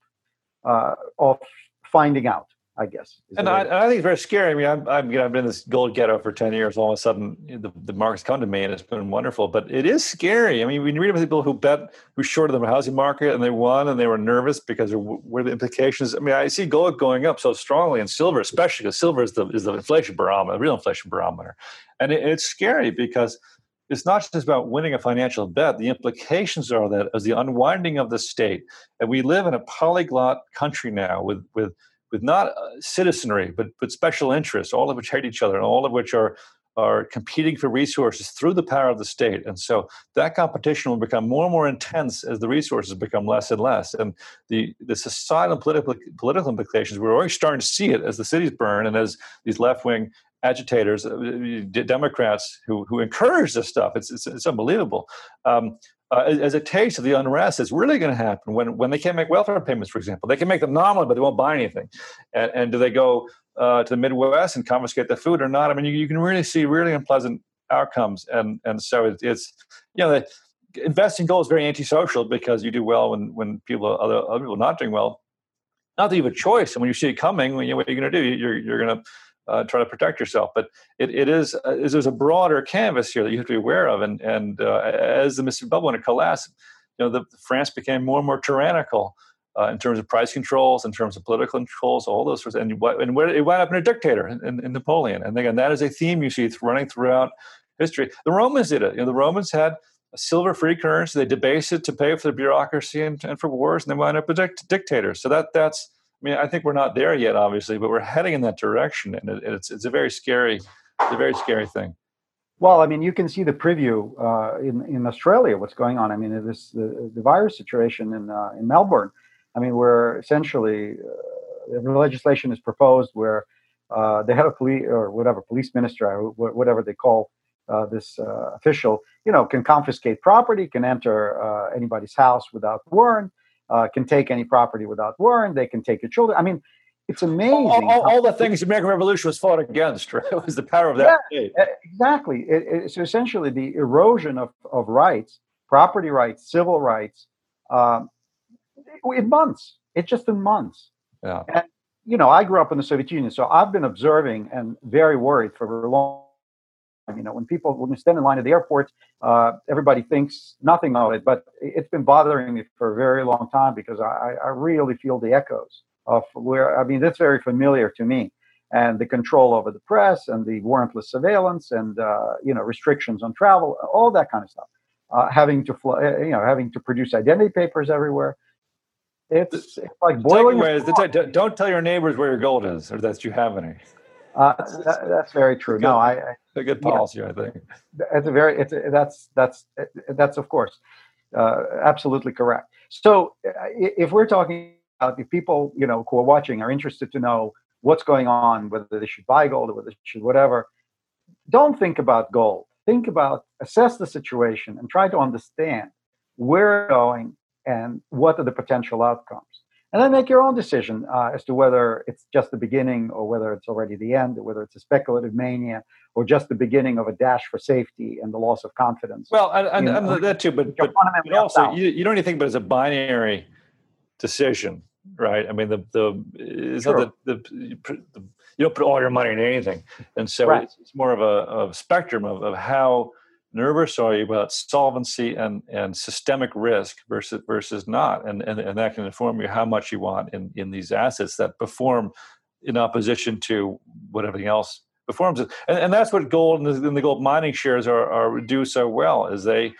uh, of finding out. I guess. And I, I, think it's very scary. I mean, I'm, I'm, you know, I've been in this gold ghetto for 10 years. All of a sudden, the, the markets come to me and it's been wonderful. But it is scary. I mean, when you read about people who bet, who shorted the housing market and they won and they were nervous because of what the implications. I mean, I see gold going up so strongly and silver, especially because silver is the, is the inflation barometer, the real inflation barometer. And it, it's scary because it's not just about winning a financial bet. The implications are that as the unwinding of the state, and we live in a polyglot country now with, with, with not uh, citizenry but but special interests, all of which hate each other, and all of which are are competing for resources through the power of the state. And so that competition will become more and more intense as the resources become less and less. And the, the societal and political, political implications, we're already starting to see it as the cities burn and as these left wing agitators, uh, Democrats who, who encourage this stuff. It's, it's, it's unbelievable. Um, uh, as a taste of the unrest that's really going to happen when, when they can't make welfare payments, for example. They can make them nominally, but they won't buy anything. And, and do they go uh, to the Midwest and confiscate the food or not? I mean, you, you can really see really unpleasant outcomes. And and so it, it's you know the, investing goal is very antisocial because you do well when when people other other people are not doing well. Not that you have a choice, and when you see it coming, when you, what are you going to do? You're you're going to uh, try to protect yourself. But it, it is, uh, is there's a broader canvas here that you have to be aware of. And and uh, as the Mississippi bubble it collapsed, you know, the, France became more and more tyrannical uh, in terms of price controls, in terms of political controls, all those sorts. And and where it wound up in a dictator in, in Napoleon. And again, that is a theme you see running throughout history. The Romans did it. You know, the Romans had a silver-free currency. They debased it to pay for the bureaucracy and, and for wars, and they wound up a dict- dictator. So that that's I mean, I think we're not there yet, obviously, but we're heading in that direction, and it, it's it's a very scary, it's a very scary thing. Well, I mean, you can see the preview uh, in in Australia. What's going on? I mean, this the, the virus situation in uh, in Melbourne. I mean, where essentially uh, the legislation is proposed where uh, the head of police or whatever police minister whatever they call uh, this uh, official, you know, can confiscate property, can enter anybody's house without warrant uh, can take any property without warrant. They can take your children. I mean, it's amazing. All, all, all the things the American Revolution was fought against, right? It was the power of that yeah, Exactly. It, it's essentially the erosion of, of rights, property rights, civil rights, um, in months. It's just in months. Yeah. And, you know, I grew up in the Soviet Union, so I've been observing and very worried for a long You know, when people when you stand in line at the airport, uh, everybody thinks nothing of it, but it's been bothering me for a very long time because I, I really feel the echoes of where I mean that's very familiar to me, and the control over the press and the warrantless surveillance and uh, you know restrictions on travel, all that kind of stuff. Uh, having to fly, uh, you know having to produce identity papers everywhere. It's, it's like boiling. Away, the, don't tell your neighbors where your gold is or that you have any. Uh, that, that's very true. No, I, I a good policy, yeah, I think. It's a very, it's a, that's that's that's of course uh, absolutely correct. So uh, if we're talking about if people you know who are watching are interested to know what's going on, whether they should buy gold or whether they should whatever, don't think about gold. Think about assess the situation and try to understand where it's going and what are the potential outcomes and then make your own decision uh, as to whether it's just the beginning or whether it's already the end, or whether it's a speculative mania or just the beginning of a dash for safety and the loss of confidence. Well, and, and, and that too, but, but, but also you, you, don't even think about it as a binary decision, right? I mean, the the it's sure. not the, the, the, you don't put all your money in anything, and so right. it's, it's, more of a, a spectrum of, of how nervous? Are about solvency and, and systemic risk versus versus not? And, and and that can inform you how much you want in in these assets that perform in opposition to what everything else performs. And, and that's what gold and the, and the gold mining shares are, are do so well is they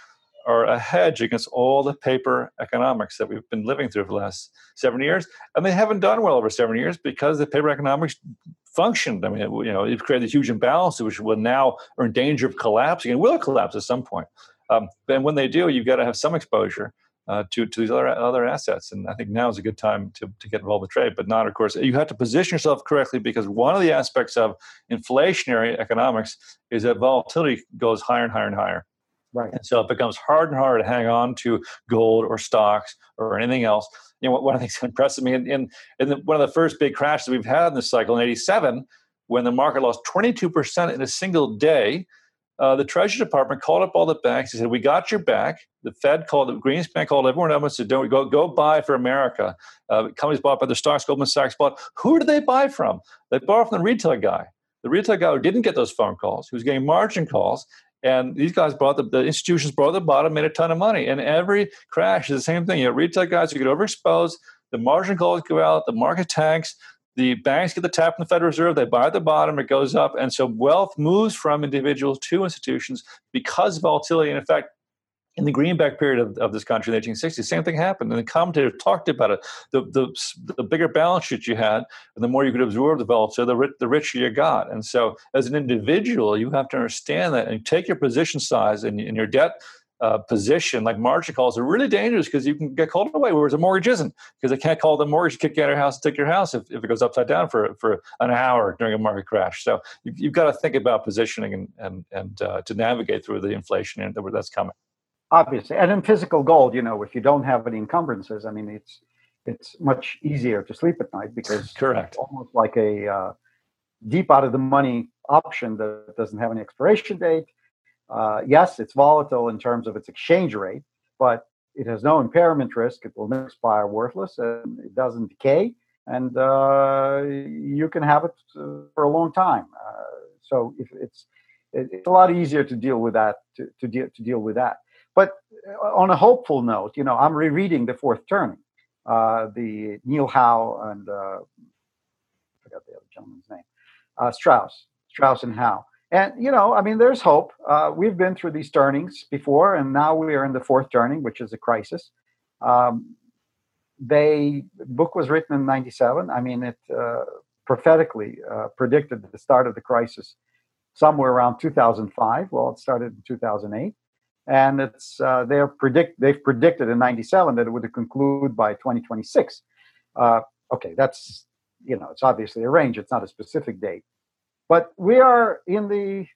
are a hedge against all the paper economics that we've been living through for the last seven years. And they haven't done well over seven years because the paper economics functioned. I mean, it, you know, it created a huge imbalance, which will now are in danger of collapsing and will collapse at some point. Um, and when they do, you've got to have some exposure uh, to, to these other, other assets. And I think now is a good time to, to get involved with trade, but not, of course, you have to position yourself correctly because one of the aspects of inflationary economics is that volatility goes higher and higher and higher. Right. And so it becomes hard and hard to hang on to gold or stocks or anything else. You know, one of the things that me in, in, in the, one of the first big crashes we've had in this cycle in 87, when the market lost 22% in a single day, uh, the Treasury Department called up all the banks. He said, "We got your back." The Fed called, the Greenspan called everyone up and said, "Don't go, go buy for America." Uh, companies bought by the stocks. Goldman Sachs bought. Who did they buy from? They bought from the retail guy. The retail guy who didn't get those phone calls, who was getting margin calls, and these guys brought the, the institutions brought the bottom, made a ton of money. And every crash is the same thing. You know, retail guys who get overexposed, the margin calls go out, the market tanks, the banks get the tap from the Federal Reserve, they buy at the bottom, it goes up. And so wealth moves from individuals to institutions because of volatility. And in fact, in the greenback period of, of this country in the 1860s, same thing happened. And the commentator talked about it. The, the, the bigger balance sheet you had, and the more you could absorb the volatility, the, the richer you got. And so, as an individual, you have to understand that and take your position size and, and your debt uh, position, like margin calls, are really dangerous because you can get called away, whereas a mortgage isn't, because they can't call the mortgage, kick you out of your house, and take your house if, if it goes upside down for for an hour during a market crash. So you, have got to think about positioning and and and uh, to navigate through the inflation that's coming obviously and in physical gold you know if you don't have any encumbrances i mean it's it's much easier to sleep at night because correct. almost like a uh, deep out of the money option that doesn't have an expiration date. Uh, yes it's volatile in terms of its exchange rate but it has no impairment risk. It will never expire worthless and it doesn't decay and uh, you can have it uh, for a long time. Uh, so if it's it's a lot easier to deal with that to, to, deal, to deal with that but uh, on a hopeful note, you know, I'm rereading The Fourth Turning, uh, the Neil Howe and uh, I forgot the other gentleman's name, uh, Strauss, Strauss and Howe. And you know, I mean, there's hope. Uh, we've been through these turnings before, and now we are in the fourth turning, which is a crisis. Um, they the book was written in '97. I mean, it uh, prophetically predicted the start of the crisis somewhere around 2005. Well, it started in 2008 and it's uh, they're predict they've predicted in 97 that it would conclude by 2026 uh, okay that's you know it's obviously a range it's not a specific date. But we are in the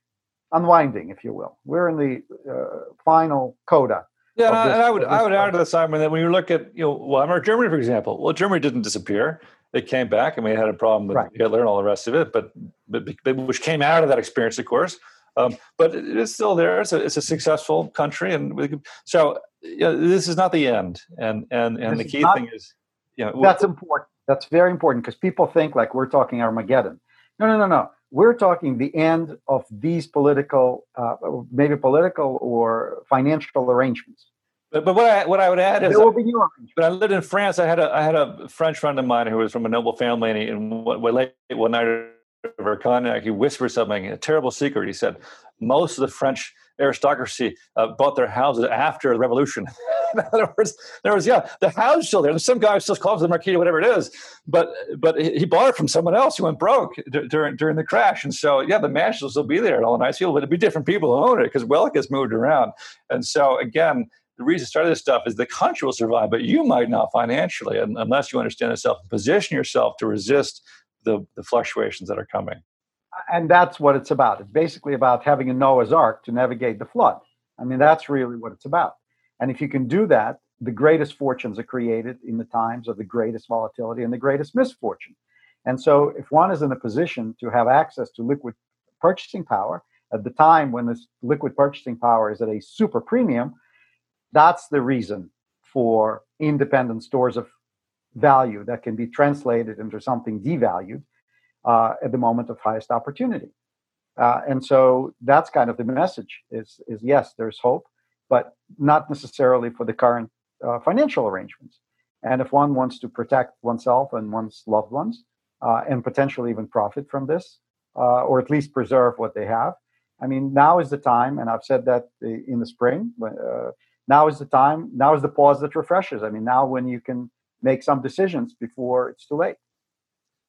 unwinding if you will. We're in the uh, final coda yeah this, and i would i would add to the simon that when you look at you know well I'm germany for example. Well germany didn't disappear. It came back and we had a problem with right. hitler and all the rest of it but, but, but which came out of that experience of course um, but it is still there. It's a, it's a successful country, and we, so you know, this is not the end. And and and this the key not, thing is, you know, that's important. That's very important because people think like we're talking Armageddon. No, no, no, no. we're talking the end of these political, uh, maybe political or financial arrangements. But, but what I what I would add is, there will be new. When I lived in France, I had a I had a French friend of mine who was from a noble family, and, he, and one, late one night over cognac, he whispered something, a terrible secret. He said, most of the French aristocracy uh, bought their houses after the revolution. in other words, there was yeah, the house still there. There's some guy who still calls it the Marquis, whatever it is, but but he bought it from someone else who went broke d- during during the crash. And so yeah, the mansion will still be there, all nice people, but it'd be different people who own it because wealth gets moved around. And so again. The reason I started this stuff is the country will survive, but you might not financially, unless you understand yourself and position yourself to resist the, the fluctuations that are coming and that's what it's about. It's basically about having a Noah's Ark to navigate the flood. I mean, that's really what it's about. And if you can do that, the greatest fortunes are created in the times of the greatest volatility and the greatest misfortune. And so, if one is in a position to have access to liquid purchasing power at the time when this liquid purchasing power is at a super premium, that's the reason for independent stores of value that can be translated into something devalued uh, at the moment of highest opportunity. Uh, and so that's kind of the message is, is yes, there's hope, but not necessarily for the current uh, financial arrangements. And if one wants to protect oneself and one's loved ones uh, and potentially even profit from this, uh, or at least preserve what they have, I mean, now is the time, and I've said that in the spring. Uh, now is the time. Now is the pause that refreshes. I mean, now when you can make some decisions before it's too late.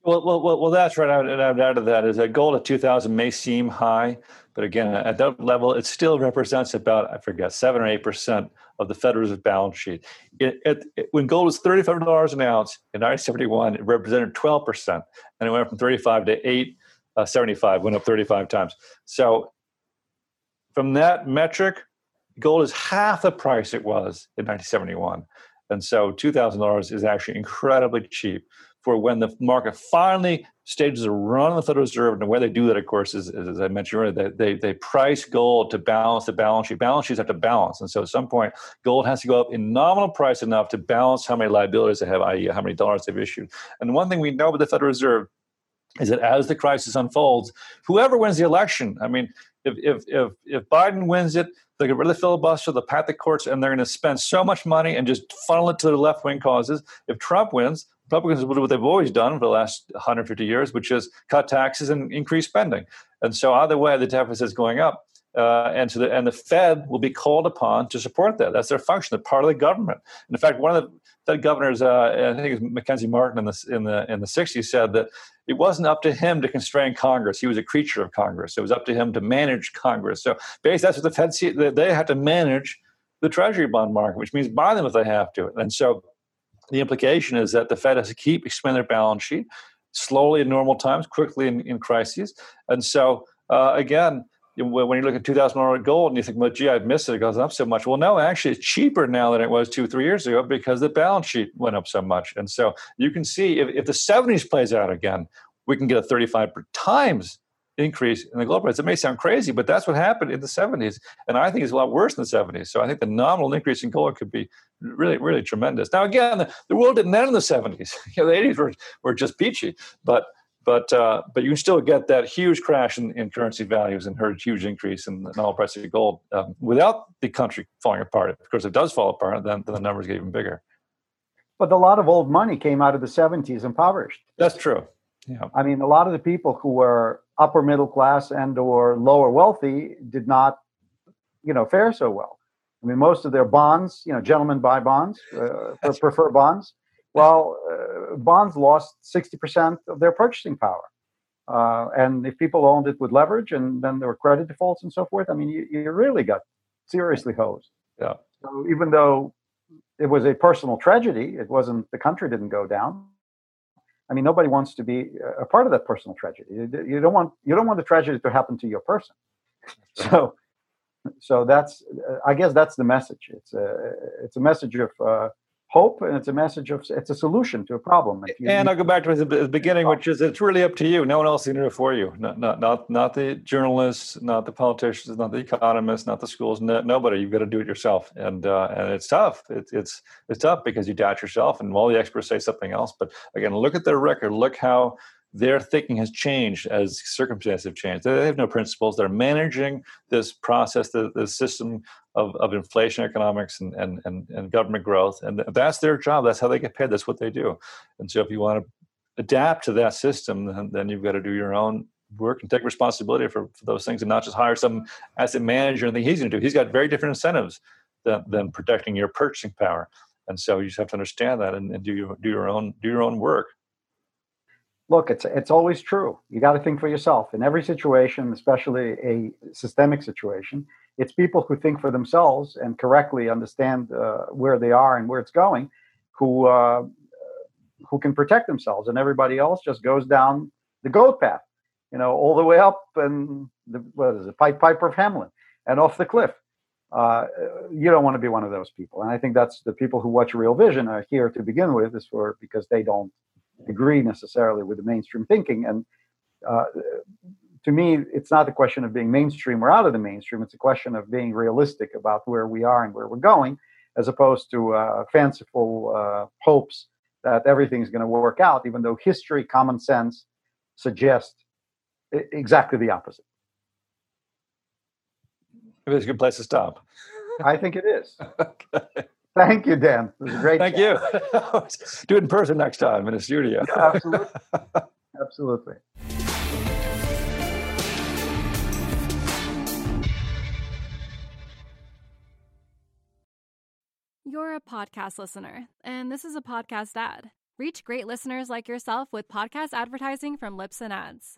Well, well, well, well, that's right. Would, I would add to that is that gold at 2000 may seem high, but again, at that level, it still represents about, I forget, seven or 8% of the Federal Reserve balance sheet. It, it, it, when gold was $35 an ounce in 1971, it represented 12%, and it went from 35 to 8, uh, 75, went up 35 times. So from that metric, gold is half the price it was in 1971. And so $2,000 is actually incredibly cheap for when the market finally stages a run on the Federal Reserve. And the way they do that, of course, is, is as I mentioned earlier, they, they, they price gold to balance the balance sheet. Balance sheets have to balance. And so at some point, gold has to go up in nominal price enough to balance how many liabilities they have, i.e., how many dollars they've issued. And one thing we know about the Federal Reserve is that as the crisis unfolds, whoever wins the election, I mean, if if if, if Biden wins it, they get rid of the filibuster, they'll pat the courts, and they're going to spend so much money and just funnel it to the left wing causes. If Trump wins, Republicans will do what they've always done for the last 150 years, which is cut taxes and increase spending. And so either way, the deficit is going up. Uh, and the, and the Fed will be called upon to support that. That's their function. They're part of the government. And in fact, one of the Fed governors, uh, I think it was McChesney Martin in the in the in the '60s, said that it wasn't up to him to constrain Congress. He was a creature of Congress. It was up to him to manage Congress. So basically, that's what the Fed see. They have to manage the Treasury bond market, which means buy them if they have to. And so the implication is that the Fed has to keep expanding their balance sheet slowly in normal times, quickly in, in crises. And so, uh, again, when you look at $2,000 gold and you think, well, gee, I've missed it, it goes up so much. Well, no, actually, it's cheaper now than it was two, three years ago because the balance sheet went up so much. And so you can see if, if the 70s plays out again, we can get a 35 times increase in the gold price. It may sound crazy, but that's what happened in the 70s. And I think it's a lot worse in the 70s. So I think the nominal increase in gold could be really, really tremendous. Now, again, the, the world didn't end in the 70s. You know, the 80s were, were just peachy. But but uh, but you can still get that huge crash in, in currency values and her huge increase in the nominal price of gold um, without the country falling apart. Of course, if it does fall apart, then, then the numbers get even bigger. But a lot of old money came out of the 70s impoverished. That's true. Yeah. I mean, a lot of the people who were upper middle class and or lower wealthy did not, you know, fare so well. I mean, most of their bonds, you know, gentlemen buy bonds, uh, prefer bonds. Well, uh, bonds lost 60% of their purchasing power. Uh, and if people owned it with leverage and then there were credit defaults and so forth, I mean, you, you really got seriously hosed. Yeah. So even though it was a personal tragedy, it wasn't, the country didn't go down I mean, nobody wants to be a part of that personal tragedy. You don't want you don't want the tragedy to happen to your person. So, so that's I guess that's the message. It's a it's a message of uh, hope and it's a message of it's a solution to a problem. And i'll go back to the beginning which is it's really up to you. No one else can do it for you. Not not not, not the journalists not the politicians not the economists not the schools no, nobody. You've got to do it yourself. And uh, and it's tough. It, it's it's tough because you doubt yourself and all the experts say something else. But again look at their record. Look how their thinking has changed as circumstances have changed. They have no principles. They're managing this process, the, the system of, of inflation economics and, and, and, and government growth. And that's their job. That's how they get paid. That's what they do. And so if you want to adapt to that system, then, then you've got to do your own work and take responsibility for, for those things and not just hire some asset manager and think he's going to do. He's got very different incentives than, than protecting your purchasing power. And so you just have to understand that and, and do your do your own do your own work look, it's it's always true. You got to think for yourself in every situation, especially a systemic situation. It's people who think for themselves and correctly understand uh, where they are and where it's going, who uh, who can protect themselves, and everybody else just goes down the goat path, you know, all the way up and the what is it, Pipe Piper of Hamelin, and off the cliff. Uh, you don't want to be one of those people, and I think that's the people who watch Real Vision are here to begin with, is for because they don't agree necessarily with the mainstream thinking. And uh, to me, it's not a question of being mainstream or out of the mainstream. It's a question of being realistic about where we are and where we're going, as opposed to uh, fanciful uh, hopes that everything's going to work out, even though history, common sense suggest exactly the opposite. It's a good place to stop. I think it is. okay. Thank you, Dan. It was a great. Thank chat. you. Do it in person next time in a studio. Yeah, absolutely. absolutely. You're a podcast listener, and this is a podcast ad. Reach great listeners like yourself with podcast advertising from Libsyn Ads.